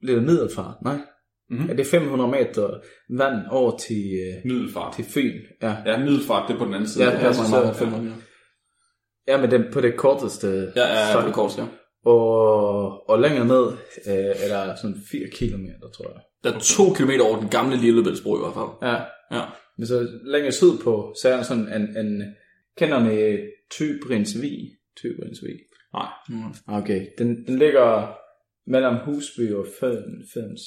lidt middelfart, nej? Mhm. Er det 500 meter vand over til, øh, Middelfart. til Fyn? Ja, Ja, middelfart, det er på den anden side. Ja, det det er er så- meget, så- meget, ja. Ja men den, på det korteste Ja, ja, ja, på det kors, ja. Og, og længere ned øh, er der sådan 4 kilometer, tror jeg. Der er to kilometer over den gamle Lillebæltsbro i hvert fald. Ja. Ja. Men så længere sydpå, så er der sådan en, en kender ni Tybrinsvig? Tybrinsvig. Nej. Okay, den, den ligger mellem Husby og Føn, Føns.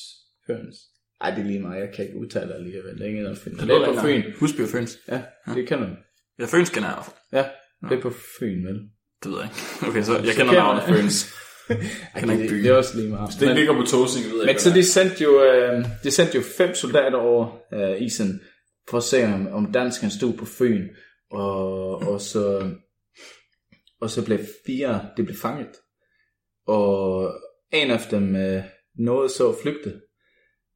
Føns. Ej, det er lige mig, jeg kan ikke udtale det alligevel. Det er ingen, der finder. Det er på Fyn. Husby og Føns. Ja, det kender man. Ja, Føns kender jeg i hvert fald. Ja, det er på Fyn, vel? Det ved jeg ikke. Okay, så jeg Så kender navnet Føns. Ej, Kender ikke det, byen. det er også lige meget. Det ligger på Tosing, jeg ved Men ikke, så de sendte jo, øh, de sendte jo fem soldater over øh, isen, for at se om, om dansken stod på Fyn, og, og så og så blev fire, det blev fanget. Og en af dem øh, nåede så at flygte.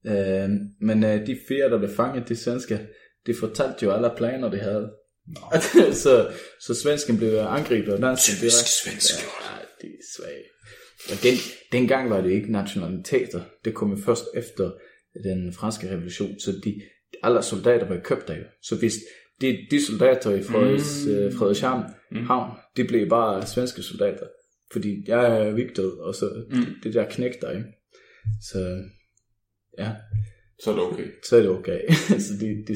Øh, men øh, de fire, der blev fanget, de svenske, de fortalte jo alle planer, de havde. så, så svensken blev angrebet af dansken. Direkte. svensk. Ja, de er svage. Og den, dengang var det ikke nationaliteter. Det kom jo først efter den franske revolution. Så de, alle soldater var købt der jo. Så hvis de, de soldater i Frederiks, mm. uh, Frederikshavn mm. havn, de blev bare svenske soldater. Fordi jeg er vigtig, og så mm. det, det der knæk der, ikke? Så ja, Så er det okay. så er det okay. så de, de,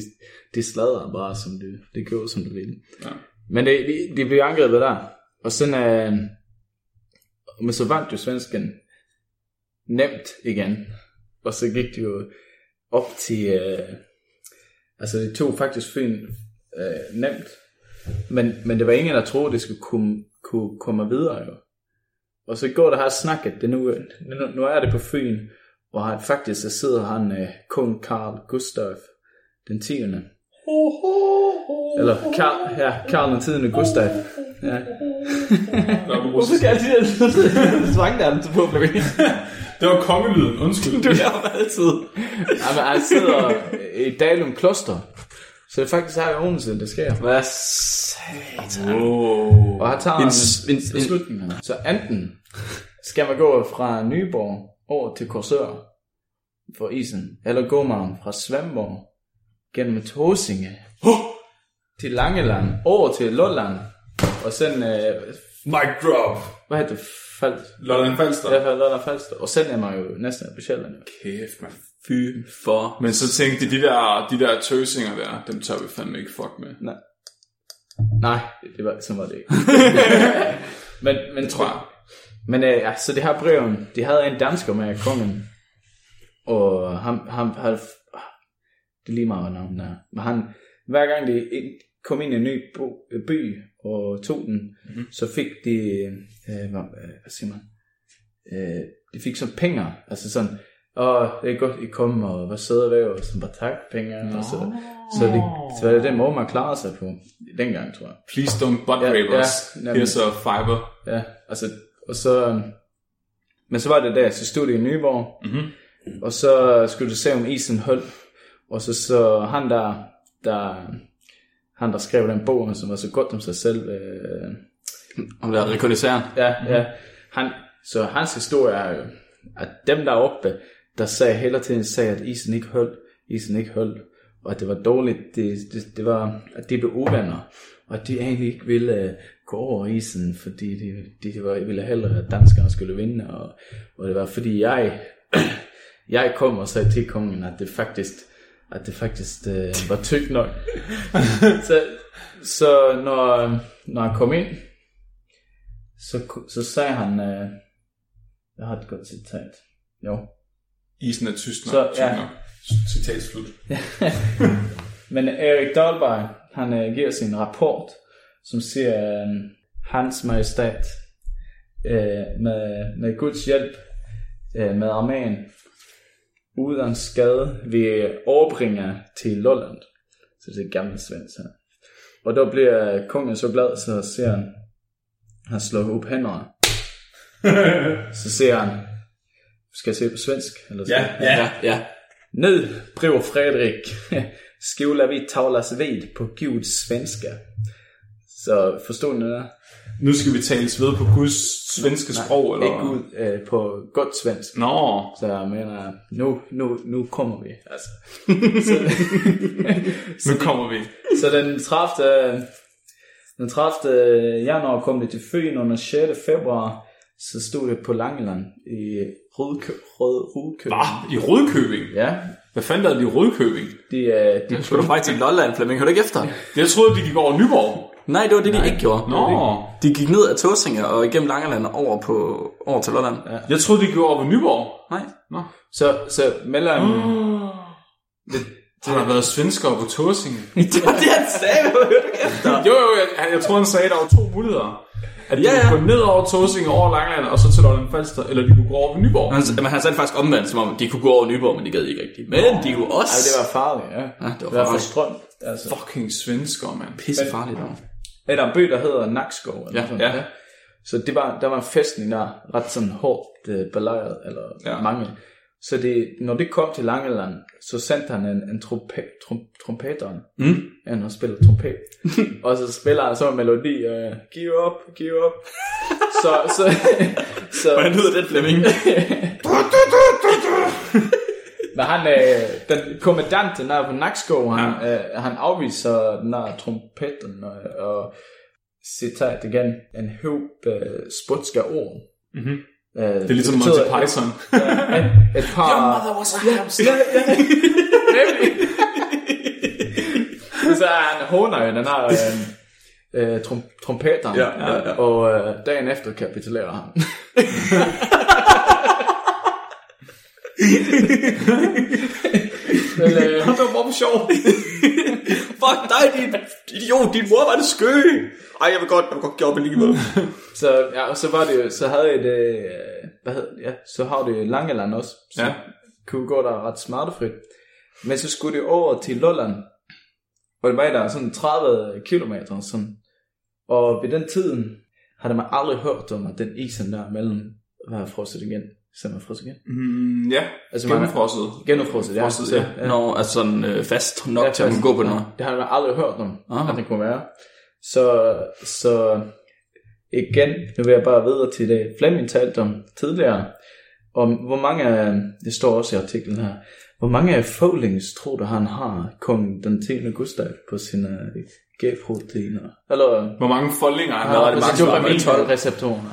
de sladrer bare, som det, det gjorde, som det ville. Ja. Men det, de, de blev angrebet der. Og sådan, øh, men så vandt jo svensken nemt igen. Og så gik det jo op til, øh, altså det tog faktisk Fyn øh, nemt. Men, men det var ingen, der troede, det skulle kunne, kunne komme videre jo. Og så går der her snakket, det nu, nu, nu er det på Fyn, og han, faktisk så sidder han øh, kong Karl Gustav den 10. Eller Karl, ja, Karl den 10. Gustav. Ja. Hvorfor skal jeg altid svange der til på? Det var kongelyden, undskyld. Du er altid. Ja, men han sidder i Dalum Kloster. Så det er faktisk her i Odense, det sker. Hvad satan? Wow. Og her tager En, han en, en, beslutningerne. Så enten skal man gå fra Nyborg over til Korsør for isen, eller går man fra Svendborg gennem Tåsinge til Langeland, over til Lolland, og sen, øh, Mic drop. hvad hedder det, Falt, Lolland Falster. Ja, Lolland Falster, og sen er man jo næsten på Sjælland. Kæft, man. fy for. Men så tænkte de, de der, de der tøsinger der, dem tør vi fandme ikke fuck med. Nej. Nej, det var, sådan var det ikke. Men, men tror jeg. Men øh, ja, så det her brev, de havde en dansker med kongen, og han, han havde, det er lige meget, hvad navnet er, men han, hver gang de kom ind i en ny bo, by og tog den, mm-hmm. så fik de, øh, hvad, øh, hvad siger man, øh, de fik så penge, altså sådan, og det er godt, I kom, og var søde ved, og sådan bare tak, penge, og så, så, det, så det er den måde, man klarer sig på, dengang, tror jeg. Please don't butt Ja, rape ja, us. nemlig. Here's a fiber. Ja, altså, og så, men så var det der, så stod det i Nyborg, Mhm. og så skulle du se, om isen holdt, og så, så han der, der, han der skrev den bog, som var så godt om sig selv, øh, Om det er rekognosceren. ja, ja, han, så hans historie er jo, at dem der oppe, der sagde hele tiden, sagde, at isen ikke holdt, isen ikke holdt, og at det var dårligt, det, det, det var, at de blev uvenner, og at de egentlig ikke ville øh, gå over isen, fordi de, de var, ville hellere, at danskerne skulle vinde, og, og det var fordi jeg, jeg kom og sagde til kongen, at det faktisk, at det faktisk øh, var tykt nok. så, så når, når han kom ind, så, så sagde han, øh, jeg har et godt citat. Jo. Isen er tysk nok. Så, ja. nok. Citat slut. Men Erik Dahlberg, han øh, giver sin rapport, som siger, øh, hans majestat øh, med, med Guds hjælp øh, med arméen uden skade vi overbringer til Lolland. Så det er gammelt svensk her. Og der bliver kongen så glad, så ser han, han slår op hænderne. så ser han, skal jeg se på svensk? Eller? Ja, ja. Ja, ja. Nu, brev Fredrik, skola vi talas vid på Guds svenska. Så forstod ni det? Nu skal vi tales ved på Guds svenske sprog, eller? Ikke ud øh, på godt svensk. Nå, Så jeg mener, nu, nu, nu kommer vi. Altså. nu kommer vi. Så den 30. Den 30. januar kom det til Fyn, og den 6. februar, så stod det på Langeland i Rødkø Rød Rødkøbing. Ah, i Rødkøbing. Ja, Hvad fanden lavede de i Rødkøbing? de, øh, de, Skulle du faktisk til Lolland, Flemming? Du ikke efter? Jeg troede, de gik over Nyborg. Nej, det var det, de ikke gjorde. Nå, De gik ned ad Tåsinge og igennem Langeland og over, på, over til Lolland. Ja. jeg troede, de gik over ved Nyborg. Nej. Nå. så, så mellem... Det, Der har været svenskere på Tåsinge. Det var det, han sagde. Hørte du efter? Jo, jo, jeg, jeg tror, han sagde, at der var to muligheder. At de Ja, ja, ja. kunne gå ned over Tåsinge over Langland, og så til Lolland Falster, eller de kunne gå over ved Nyborg. Han, men han sagde det faktisk omvendt, som om de kunne gå over Nyborg, men de gad ikke rigtigt. Men de kunne også... Ej, det var farligt, ja. Ja, det var Det var for farligt. strøm. Altså. Fucking svenskere, mand. pisse farligt. dog. Er der en by, der hedder Nakskov? Eller Ja, sådan, ja. Så det var, der var en fæstning der, ret sådan hårdt øh, belejret, eller Ja. mange. Så det, når det kom til Langeland, så sendte han en, en trompe, trom, trompeteren, Mm. han har spillet trompet. og så spiller han så en melodi, øh, give up, give up. så, så, så, Hvordan lyder det, Flemming? Men han, øh, den kommandanten der på Nakskov, han, ja. øh, han afviser den der trompeten og, og citat igen, en høb øh, spotske ord. Mhm. Øh, det Det er ligesom Monty Python. Ja, et, et par... was a hamster. Ja, ja, nemlig. så er han håner jo den her øh, øh, trom, trompeteren, Ja, ja, ja. og øh, dagen efter kapitulerer han. Men, øh, Det var for sjov. Fuck dig, din idiot. Din mor var det skø. Ej, jeg vil godt, jeg vil godt give op måde. Så, ja, og så var det jo, så havde jeg det, øh, hvad hed, ja, så har det Langeland også, så Ja. kunne gå der ret smertefrit. Men så skulle det over til Lolland, og det var der sådan 30 kilometer, sådan. Og ved den tiden havde man aldrig hørt om, at den isen der mellem var frosset igen. Så man frosset igen. Mm, ja, Altså, man- gennemfrosset. Genudfrosset, ja. Frosset, Så, ja. Nå, altså sådan øh, fast nok til at man gå på noget. Det havde man aldrig hørt om, Aha. at det kunne være. Så, så igen, nu vil jeg bare videre til det, Flemming talte om tidligere, om hvor mange, af- det står også i artiklen her, hvor mange af Folings tror du, han har kong den 10. Gustav på sine G-proteiner? Eller Hvor mange foldinger han har havde det det max max var dopamin receptorerne.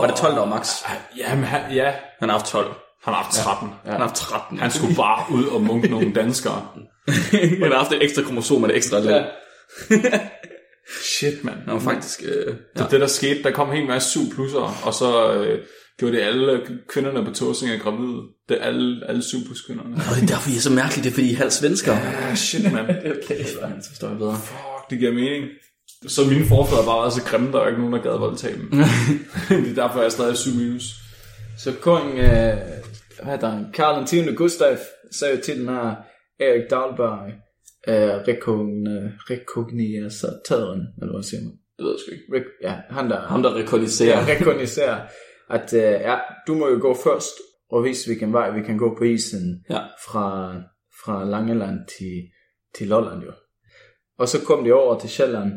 Var det 12, der var max? Jamen, han, ja, Han har haft 12. han har haft 13. Han har haft 13. Han skulle bare ud og munke nogle danskere. Han har haft et ekstra kromosom og et ekstra land. Shit, mand. Han var faktisk... Øh, Det ja. er det, der skete. Der kom en hel masse syv plusser, og så øh, gjorde det alle kvinderne på Tåsinge gravide. Det er alle, alle kvinderne. Og det er derfor, I er så mærkeligt, det er fordi I er halvt svensker. Ah, shit, mand. okay, så forstår jeg bedre. Fuck, det giver mening. Så mine forfædre bare var så grimme, der var ikke nogen, der gad voldtage dem. det er derfor, jeg er stadig 7 minus. Så kong, øh, hvad hedder han, Karl 10. Gustav sagde til den her Erik Dahlberg, øh, rekogn- rekognisatøren, eller hvad siger man? Det ved jeg sgu ikke. Rek- ja, han der, Ham, der rekogniserer. ja, rekogniserer, at øh, ja, du må jo gå først og vise, hvilken vej vi kan gå på isen Ja. fra, fra Langeland til, til Lolland jo. Og så kom de over til Sjælland,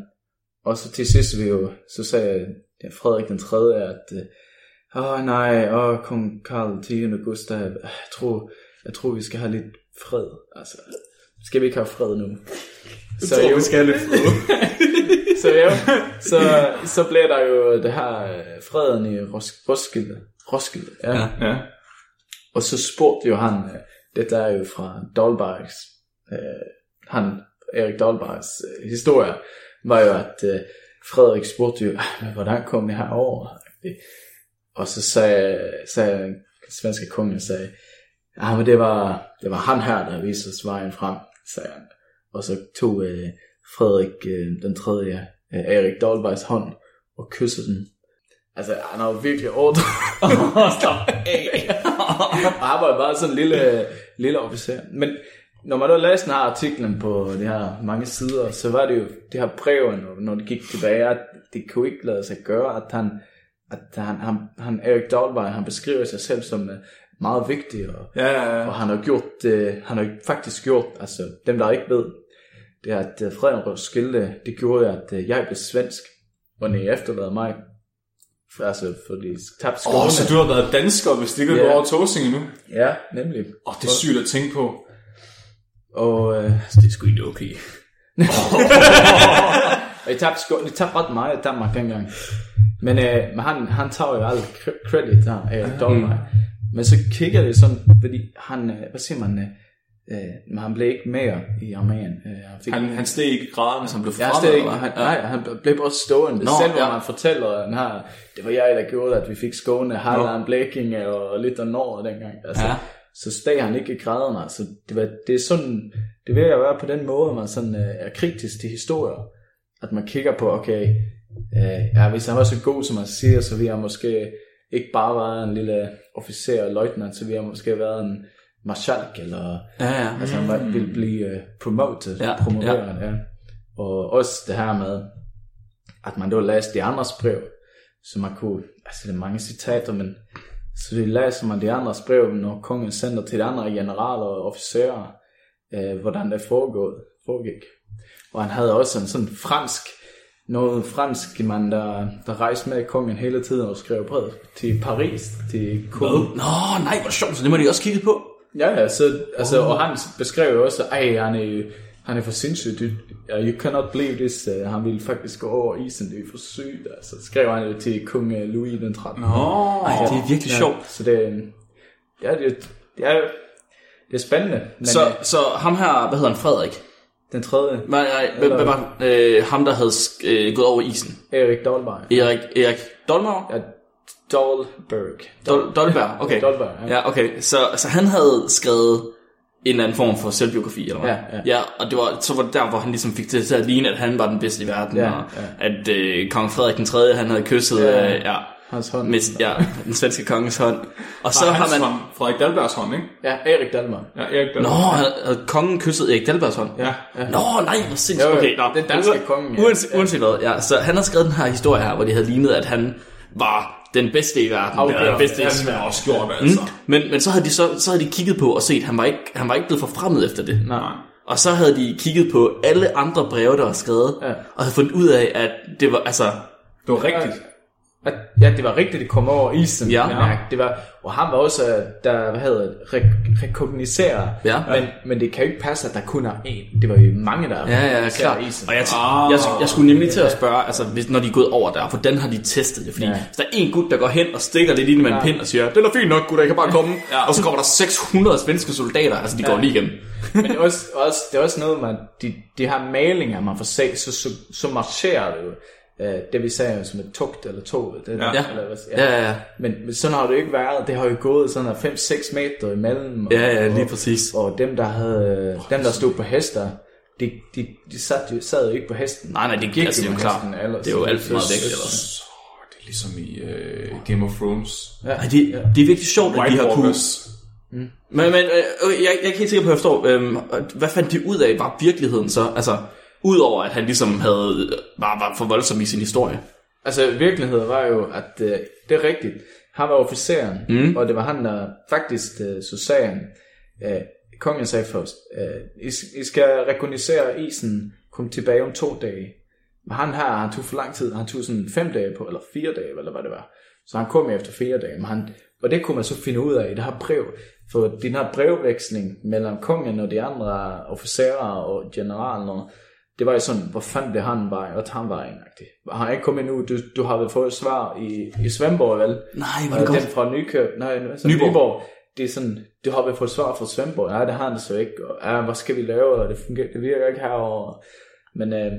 og så til sidst vi jo, så sagde ja, Frederik den 3. at øh, åh nej, åh kong Karl 10. Gustav, jeg tror, jeg tror vi skal have lidt fred, altså, skal vi ikke have fred nu? Så tror, jo, vi skal have lidt fred. så jo, så, så blev der jo det her øh, freden i Ros- Roskilde, Roskilde, ja. Ja. ja. Ja. Og så spurgte jo han, øh, det der er jo fra Dahlbergs, øh, han, Erik Dahlbergs øh, historie, var jo, at øh, Frederik spurgte jo, "Ah, men hvordan kom I herover? Og så sagde, sagde den svenske konge, sagde, ja, men det var, det var han her, der viste os vejen frem, sagde han. Og så tog øh, Frederik øh, den tredje, øh, Erik Dahlbergs hånd, og kyssede den. Altså, han har jo virkelig ordret. Stop af. Han var bare sådan en lille, lille officer. Men når man da læste artiklen på de her mange sider, så var det jo det her brev, når- det gik tilbage, at det kunne ikke lade sig gøre, at han, at han, han, han Erik Dahlberg, han beskriver sig selv som øh, meget vigtig, og, Ja, ja, ja. og han har gjort, øh, han har faktisk gjort, altså dem der ikke ved, det er, at øh, Frederik skilte, det gjorde, at øh, jeg blev svensk, og ni efterlader mig, for, altså, fordi tabte Åh, oh, så du har været dansker, hvis det ikke yeah. over Tåsinge nu. Ja, nemlig. Åh, oh, det er sygt at tænke på. Og, øh, Det er sgu ikke okay. og jeg tabte, sko- jeg tabte ret meget i Danmark dengang. Men, øh, men han, han tager jo alt cre- credit her, Erik Dahlberg. Men så kigger det sådan, fordi han, øh, hvad siger man, øh, øh, men han blev ikke mere i arméen. Øh, han fik, Han, han steg ikke i graderne, som blev fremmed, ikke, eller han, nej, han blev bare stående. Nå, Selv ja. han fortæller den her, det var jeg, der gjorde, at vi fik Skåne, Halland, Blekinge og lidt af Norge dengang. Altså, Ja. Så steg han ikke i graderne. Altså, det, var, det er sådan, det vil jeg være på den måde, at man sådan, øh, er kritisk til historier. At man kigger på, okay, øh, ja, hvis han var så god, som man siger, så ville han måske ikke bare være en lille officer og løjtnant, så ville han måske været en marskalk, eller Ja, ja. Altså han var, ville blive uh, promoted, ja, promoveret, ja. ja. Og også det her med, at man da læste de andres brev, så man kunne, altså det er mange citater, men så det læser man de andres brev, når kongen sender til de andre generaler og officerer, øh, hvordan det foregået, foregik. Og han havde også en sådan fransk, noget fransk mand, der, der rejste med kongen hele tiden og skrev brev til Paris, til kongen. Nå, nej, hvor sjovt, så det må de også kigge på. Ja, ja, så, altså, og han beskrev jo også, ej, han er, han er for sindssyg, uh, you cannot believe this, uh, han ville faktisk gå over isen, det er for sygt, altså, skrev han jo til kong øh, Louis den 13. Nå, Ej, det er virkelig sjovt. Så det, ja, det, det er, det er spændende, men Så, så, så ham her, hvad hedder han, Frederik? den tredje, Nej, nej, hvad, var øh, ham, der havde øh, gået over isen? Erik Dahlberg, Erik, Erik Dolmar? ja, Dahlberg, Dol, Dolberg, okay. Dolberg, ja. Ja, okay. Så, så han havde skrevet en eller anden form for selvbiografi, eller hvad? Ja, ja. ja og det var, så var det der, hvor han ligesom fik det til at ligne, at han var den bedste i verden, Ja, og ja. at øh, kong Frederik den 3. han havde kysset Ja. ja. Øh, ja, hans hånd, med, ja, den svenske konges hånd. Og så har man... hånd, Frederik Dahlbergs hånd, ikke? ja, Erik Dahlberg, Ja, Erik Nå, Dahlberg. havde, havde kongen kysset Erik Dalbergs hånd? Ja. ja. Nå, nej, hvor sindssygt. Jo, Okay, nå. den danske konge, ja. Uanset, uanset hvad, ja. Så han har skrevet den her historie her, hvor de havde lignet, at han var den bedste i verden. Eller den bedste i Det har man også gjort, altså. Mm. Men, men så havde de så, så havde de kigget på og set, at han var ikke, han var ikke blevet forfremmet efter det. nej, Og så havde de kigget på alle andre breve, der var skrevet, Ja. og havde fundet ud af, at det var, altså, Det var rigtigt. At, ja, det var rigtigt, det kom over isen. Ja. ja. Det var, og han var også, øh, der, hvad hedder det, re- rekognisere. Ja. Men, men det kan jo ikke passe, at der kun er én. Det var jo mange, der ja, ja, klart. isen. Og jeg, Ah. jeg, jeg, skulle nemlig til at spørge, altså, hvis, når de er gået over der, hvordan har de testet det? Fordi Ja. hvis der er en gut, der går hen og stikker lidt ind med en pind og siger, den er fint nok, gut, jeg kan bare komme. Ja. Og så kommer der 600 svenske soldater, altså de går lige igennem. Men det er også, også, det er også noget, man, de, de her malinger, man får se, så, så, så marcherer det jo. Øh, det vi sagde som et tugt eller tog. Det, Ja. Ja. Eller, hvad- Ja, ja, ja. Men, men sådan har det jo ikke været. Det har jo gået sådan her 5-6 meter imellem. Og, Ja, ja, lige og, præcis. og dem, der havde, dem, der stod på hester, de, de, de sad, jo, sad jo ikke på hesten. Nej, nej, det, gik altså, er jo klart. hesten ellers. Det er jo alt for meget vægt, Så- eller Så det er ligesom i øh, Game of Thrones. Ja, Ej, det, det er virkelig sjovt, at de White har kunne... Walkers. Men, men øh, okay, jeg, jeg er ikke helt sikker på, at jeg forstår, øh, hvad fandt de ud af, var virkeligheden så? Altså, udover at han ligesom havde, var, var for voldsom i sin historie. Altså, virkeligheden var jo, at øh, det er rigtigt. Han var officeren, mm. og det var han, der faktisk øh, så sagen. Øh, kongen sagde først, øh, I, I skal rekognosere isen, kom tilbage om to dage. Men han her, han tog for lang tid, han tog sådan fem dage på, eller fire dage, eller hvad det var. Så han kom efter fire dage, men han, og det kunne man så finde ud af i det her brev, for den her brevveksling mellem kongen og de andre officerer og generalen, og det var jo sådan, hvor fanden det han var, og han var egentlig. Han er ikke kommet nu, du, du har vel fået et svar i, i Svendborg, vel? Nej, hvor det den godt. fra Nykøb, nej, altså Nyborg. Nyborg. Det er sådan, du har vel fået et svar fra Svendborg, nej, det har han så ikke, og ja, hvad skal vi lave, og det, fungerer, det virker ikke herovre. Men, øh,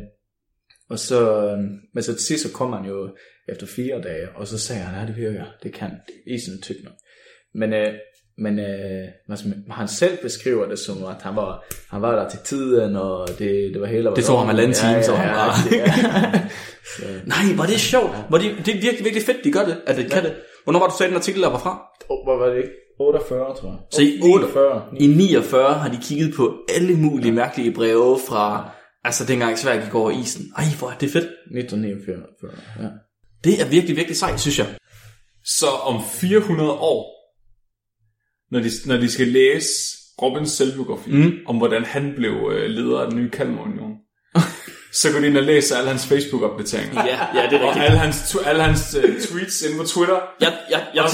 og så, øh, men så til sidst så kom han jo efter fire dage, og så sagde han, ja, det virker, det kan, isen er tyk nok. Men, øh, men øh, han selv beskriver det som, at han var, han var der til tiden, og det, det var hele... Det tog ham halvanden time, så han var- ja. Nej, var det sjovt. Var det, det er virkelig, virkelig fedt, de gør det, at de kan det. Hvornår var du sagde den artikel, der var fra? Hvor var det ikke? 48, tror jeg. Så i 49. I 49 har de kigget på alle mulige mærkelige breve fra, altså dengang Sverige gik over isen. Ej, hvor er det fedt. 1949, ja. Det er virkelig, virkelig sejt, synes jeg. Så om 400 år, når de, når de skal læse Robins selvbiografi, mm. om hvordan han blev øh, leder af den nye Kalmarunion, så går de ind og læser alle hans Facebook-opdateringer. Ja, ja, det er Og rigtigt. alle hans, tu- alle hans uh, tweets inde på Twitter. Jeg, jeg, jeg, Og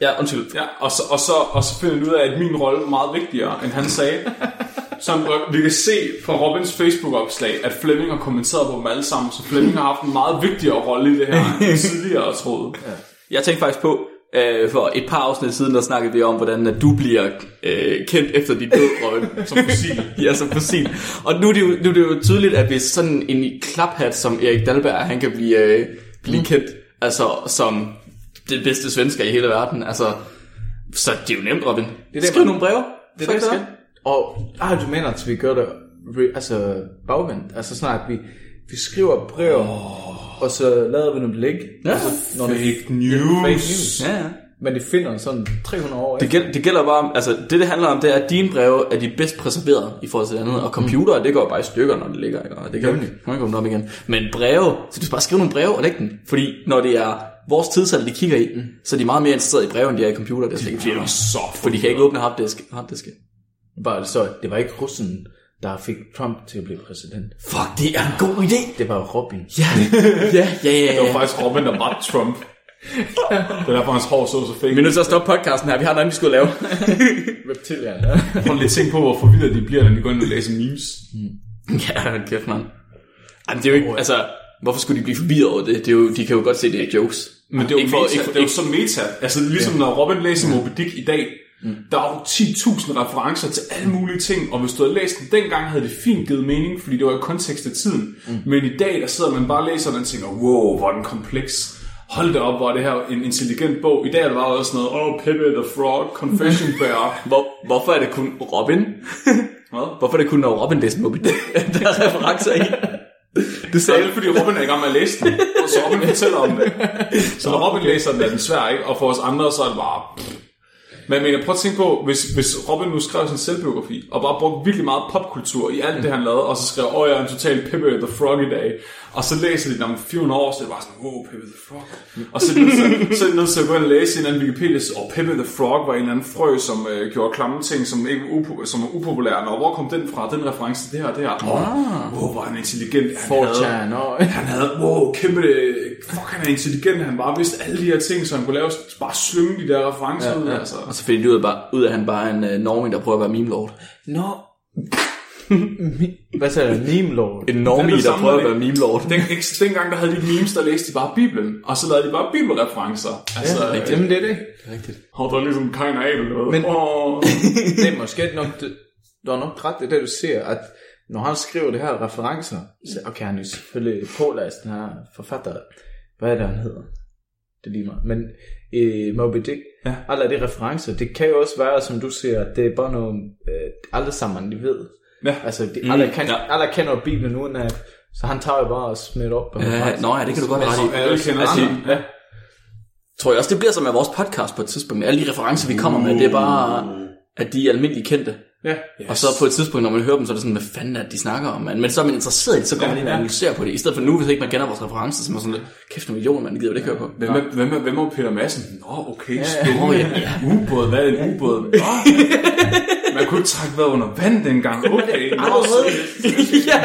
ja, undskyld. Ja, og så, og, så, og så finder de ud af, at min rolle er meget vigtigere, end han sagde. Som vi kan se på Robins Facebook-opslag, at Flemming har kommenteret på dem alle sammen, så Flemming har haft en meget vigtigere rolle i det her, end jeg tidligere troede. Jeg tænkte faktisk på, øh, for et par afsnit siden, der snakkede vi om, hvordan at du bliver øh, kendt efter dit død, Robin. Som fossil. ja, som fossil. Og nu er, det jo, nu er det jo tydeligt, at hvis sådan en klaphat som Erik Dalberg, han kan blive, øh, blive kendt altså, som det bedste svensker i hele verden. Altså, så det er jo nemt, Robin. Det er Skriv nogle breve. Det er det, skal. Og ah, du mener, at vi gør det altså bagvendt. Altså snart, vi, vi skriver brev, oh. Og så lader vi dem ligge. Ja. Altså, når det, Fake fake news. news. Ja, ja. Men det finder sådan 300 år Det, gæld, det gælder bare om, altså det det handler om, det er, at dine breve er de bedst preserverede i forhold til det andet, og computere, det går bare i stykker, når det ligger, ikke? og det kan jo ikke komme op igen. Men breve, så du skal bare skrive nogle breve og lægge den, fordi når det er vores tidsalder, de kigger i, så er de meget mere interesseret i breve, end de er i computer, det er slet ikke så For de kan ikke åbne harddisk, harddiske. Bare så, det var ikke russen, der fik Trump til at blive præsident. Fuck, det er en god idé! Det var Robin. Ja, ja, ja, ja. Det var ja. faktisk Robin, der var Trump. Det er derfor, hans hår så så fake. Vi er nødt til at stoppe podcasten her, vi har noget, vi skulle lave. Reptilian, ja. Prøv lige at tænke på, hvor forvirret de bliver, når de går ind og læser memes. ja, hold kæft, mand. Det er jo ikke, altså, hvorfor skulle de blive forvirret over det? det er jo, de kan jo godt se, det er jokes. Men det er jo, Ikke for- meta, ikke for- det er jo så meta. Altså ligesom når Robin læser Moby Dick i dag, der er jo 10.000 referencer til alle mulige ting, og hvis du havde læst den dengang, havde det fint givet mening, fordi det var i kontekst af tiden. Men i dag, der sidder man bare og læser den og tænker, wow, hvor er den kompleks. Hold da op, hvor er det her en intelligent bog. I dag er det bare også noget, oh, Pepe the Frog, Confession Bear. Hvor, hvorfor er det kun Robin? Hvad? Hvorfor er det kun, når Robin læser Moby Dick, der er referencer i? Så sagde, det, fordi Robin er i gang med at læse den, og så Robin fortæller om det. Så når Robin læser den, er den svær, ikke? Og for os andre, så er det bare... pff. Men jeg mener, prøv at tænke på, hvis, hvis Robin nu skrev sin selvbiografi, og bare brugte virkelig meget popkultur i alt det, han lavede, og så skrev, åh, jeg er en total Pepe the Frog i dag, og så læser de den om 400 år, så det bare sådan, wow, Pepe the Frog. Og så er de nødt til, så at gå ind og læse en anden Wikipedia, og Pepe the Frog var en eller anden frø, som øh, gjorde klamme ting, som, ikke var upo- som var upopulære, og hvor kom den fra, den reference det her det her. Oh, wow, hvor er han intelligent. Han havde- 4chan, og... han havde, wow, kæmpe, fuck, han er intelligent, han bare vidste alle de her ting, så han kunne lave, bare slynge de der referencer ja, ud, altså. og så finder de ud af, bare, ud af at han bare er en uh, norming, der prøver at være meme lord. Nå. Hvad sagde du? Meme lord? En Det er normie, det der prøver at det- være meme lord. Den, dengang der havde de memes, der læste de bare Bibelen, og så lavede de bare bibelreferencer. Altså, Ja, ja, Jamen, det er det. Rigtigt. har der ligesom Kain og Abel noget. Men- Åh, Det er måske nok det, du har nok ret i det, du siger, at når han skriver det her referencer, så okay, han er selvfølgelig pålæst, den her forfatter. Hvad er det, han hedder? Det er lige meget. Men øh, Moby Dick, Ja. alle de referencer, det kan jo også være, som du siger, at det er bare nogle, øh, alle sammen, de ved. Ja. Altså, de, alle, kan, ja. alle kender Bibelen uden at, så han tager jo bare og smidt op. på Ja, nå ja, det kan du godt have ret i. Alle kender Altså. Ja. tror jeg også, det bliver som med vores podcast på et tidspunkt. Alle de referencer, vi kommer med, det er bare, at de er almindeligt kendte. Ja. Og så på et tidspunkt, når man hører dem, så er det sådan, hvad fanden er det, de snakker om? Man. Men så er man interesseret i det, så går man ind og analyserer på det. I stedet for nu, hvis ikke man kender vores referencer, så er man sådan lidt, kæft nogle millioner, man det gider vi ikke høre på. Hvem er, hvem, er, hvem er Peter Madsen? Nå, okay, ja, ja. Ubåd, hvad er en ubåd? Nå, man kunne ikke trække vejret under vand dengang. Okay, nå, ja.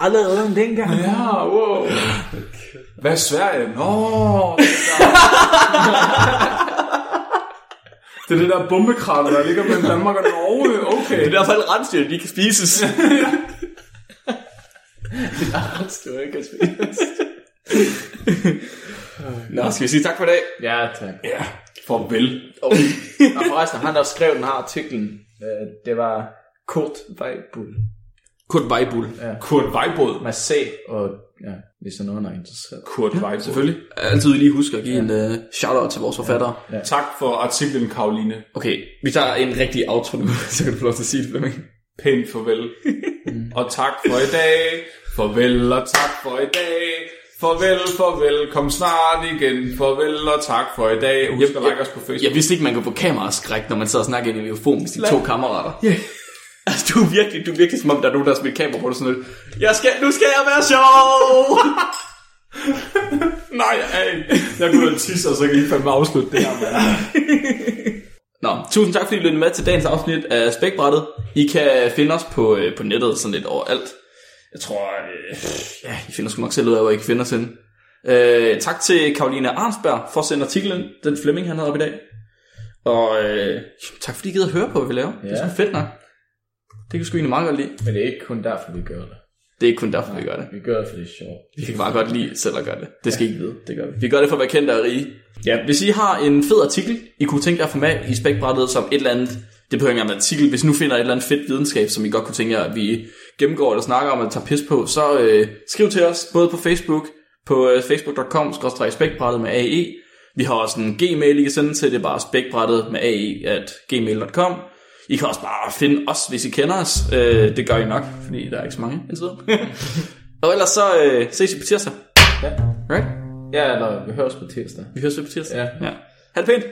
Allerede dengang. Ja, wow. Hvad er Sverige? Nå, det er det der bombekrater, der ligger mellem Danmark og Norge. Okay. Det er i hvert fald rensdyr, de kan spises. Det var ikke at spise. Nå, skal vi sige tak for i dag? Ja, tak. Ja, farvel. Og, og forresten, han der skrev den her artiklen, øh, det var Kurt Weibul. Kurt Weibul. Kurt Weibod. Med C, og ja, hvis der er nogen, der er interesseret. Kurt Weibod. Selvfølgelig. Altid lige huske at give en uh, shout-out til vores forfattere. Tak for artiklen, Karoline. Okay, vi tager en rigtig outro nu, så kan du få lov til at sige det, Flemming. Pænt farvel. og tak for i dag. Farvel og tak for i dag. Farvel, farvel, kom snart igen. Farvel og tak for i dag. Husk at like os på Facebook. Jeg vidste ikke, man kunne få kameraskræk, når man sidder og snakker ind i en mikrofon med sine to kammerater. Yeah. Altså, du er virkelig, du er virkelig som om, der er nogen, der har smidt kamera på dig sådan noget. Jeg skal, nu skal jeg være sjov! Nej, ej. Jeg kunne have tisse, og så kan I fandme afslutte det her. mand. Nå, tusind tak, fordi I lyttede med til dagens afsnit af Spækbrættet. I kan finde os på, øh, på nettet sådan lidt overalt. Jeg tror, øh, ja, I finder sgu nok selv ud af, hvor I kan finde os henne. Øh, tak til Karoline Arnsberg for at sende artiklen, den Flemming han havde op i dag. Og øh, tak fordi I gider at høre på, hvad vi laver. Ja. Det er fedt nok. Det kan sgu egentlig meget godt lide. Men det er ikke kun derfor, vi gør det. Det er ikke kun derfor, vi gør det. Vi gør det, for det er sjovt. Vi kan bare godt lide selv at gøre det. Det skal I ikke vide. Det gør vi. Vi gør det for at være kendte og rige. Ja, hvis I har en fed artikel, I kunne tænke jer at få med i spækbrættet som et eller andet, det behøver ikke engang en artikel, hvis I nu finder et eller andet fedt videnskab, som I godt kunne tænke jer, at vi gennemgår eller snakker om eller tager pis på, så øh, skriv til os, både på Facebook, på øh, facebook.com, spækbrættet med AE. Vi har også en gmail, I kan sende til, det er bare spækbrættet med AE at gmail.com. I kan også bare finde os, hvis I kender os. Øh, det gør I nok, fordi der er ikke så mange indtil. Og ellers så øh, ses vi på tirsdag. Ja. Right? Ja, eller vi høres på tirsdag. Vi høres på tirsdag. Ja. ja. Ha' det pænt.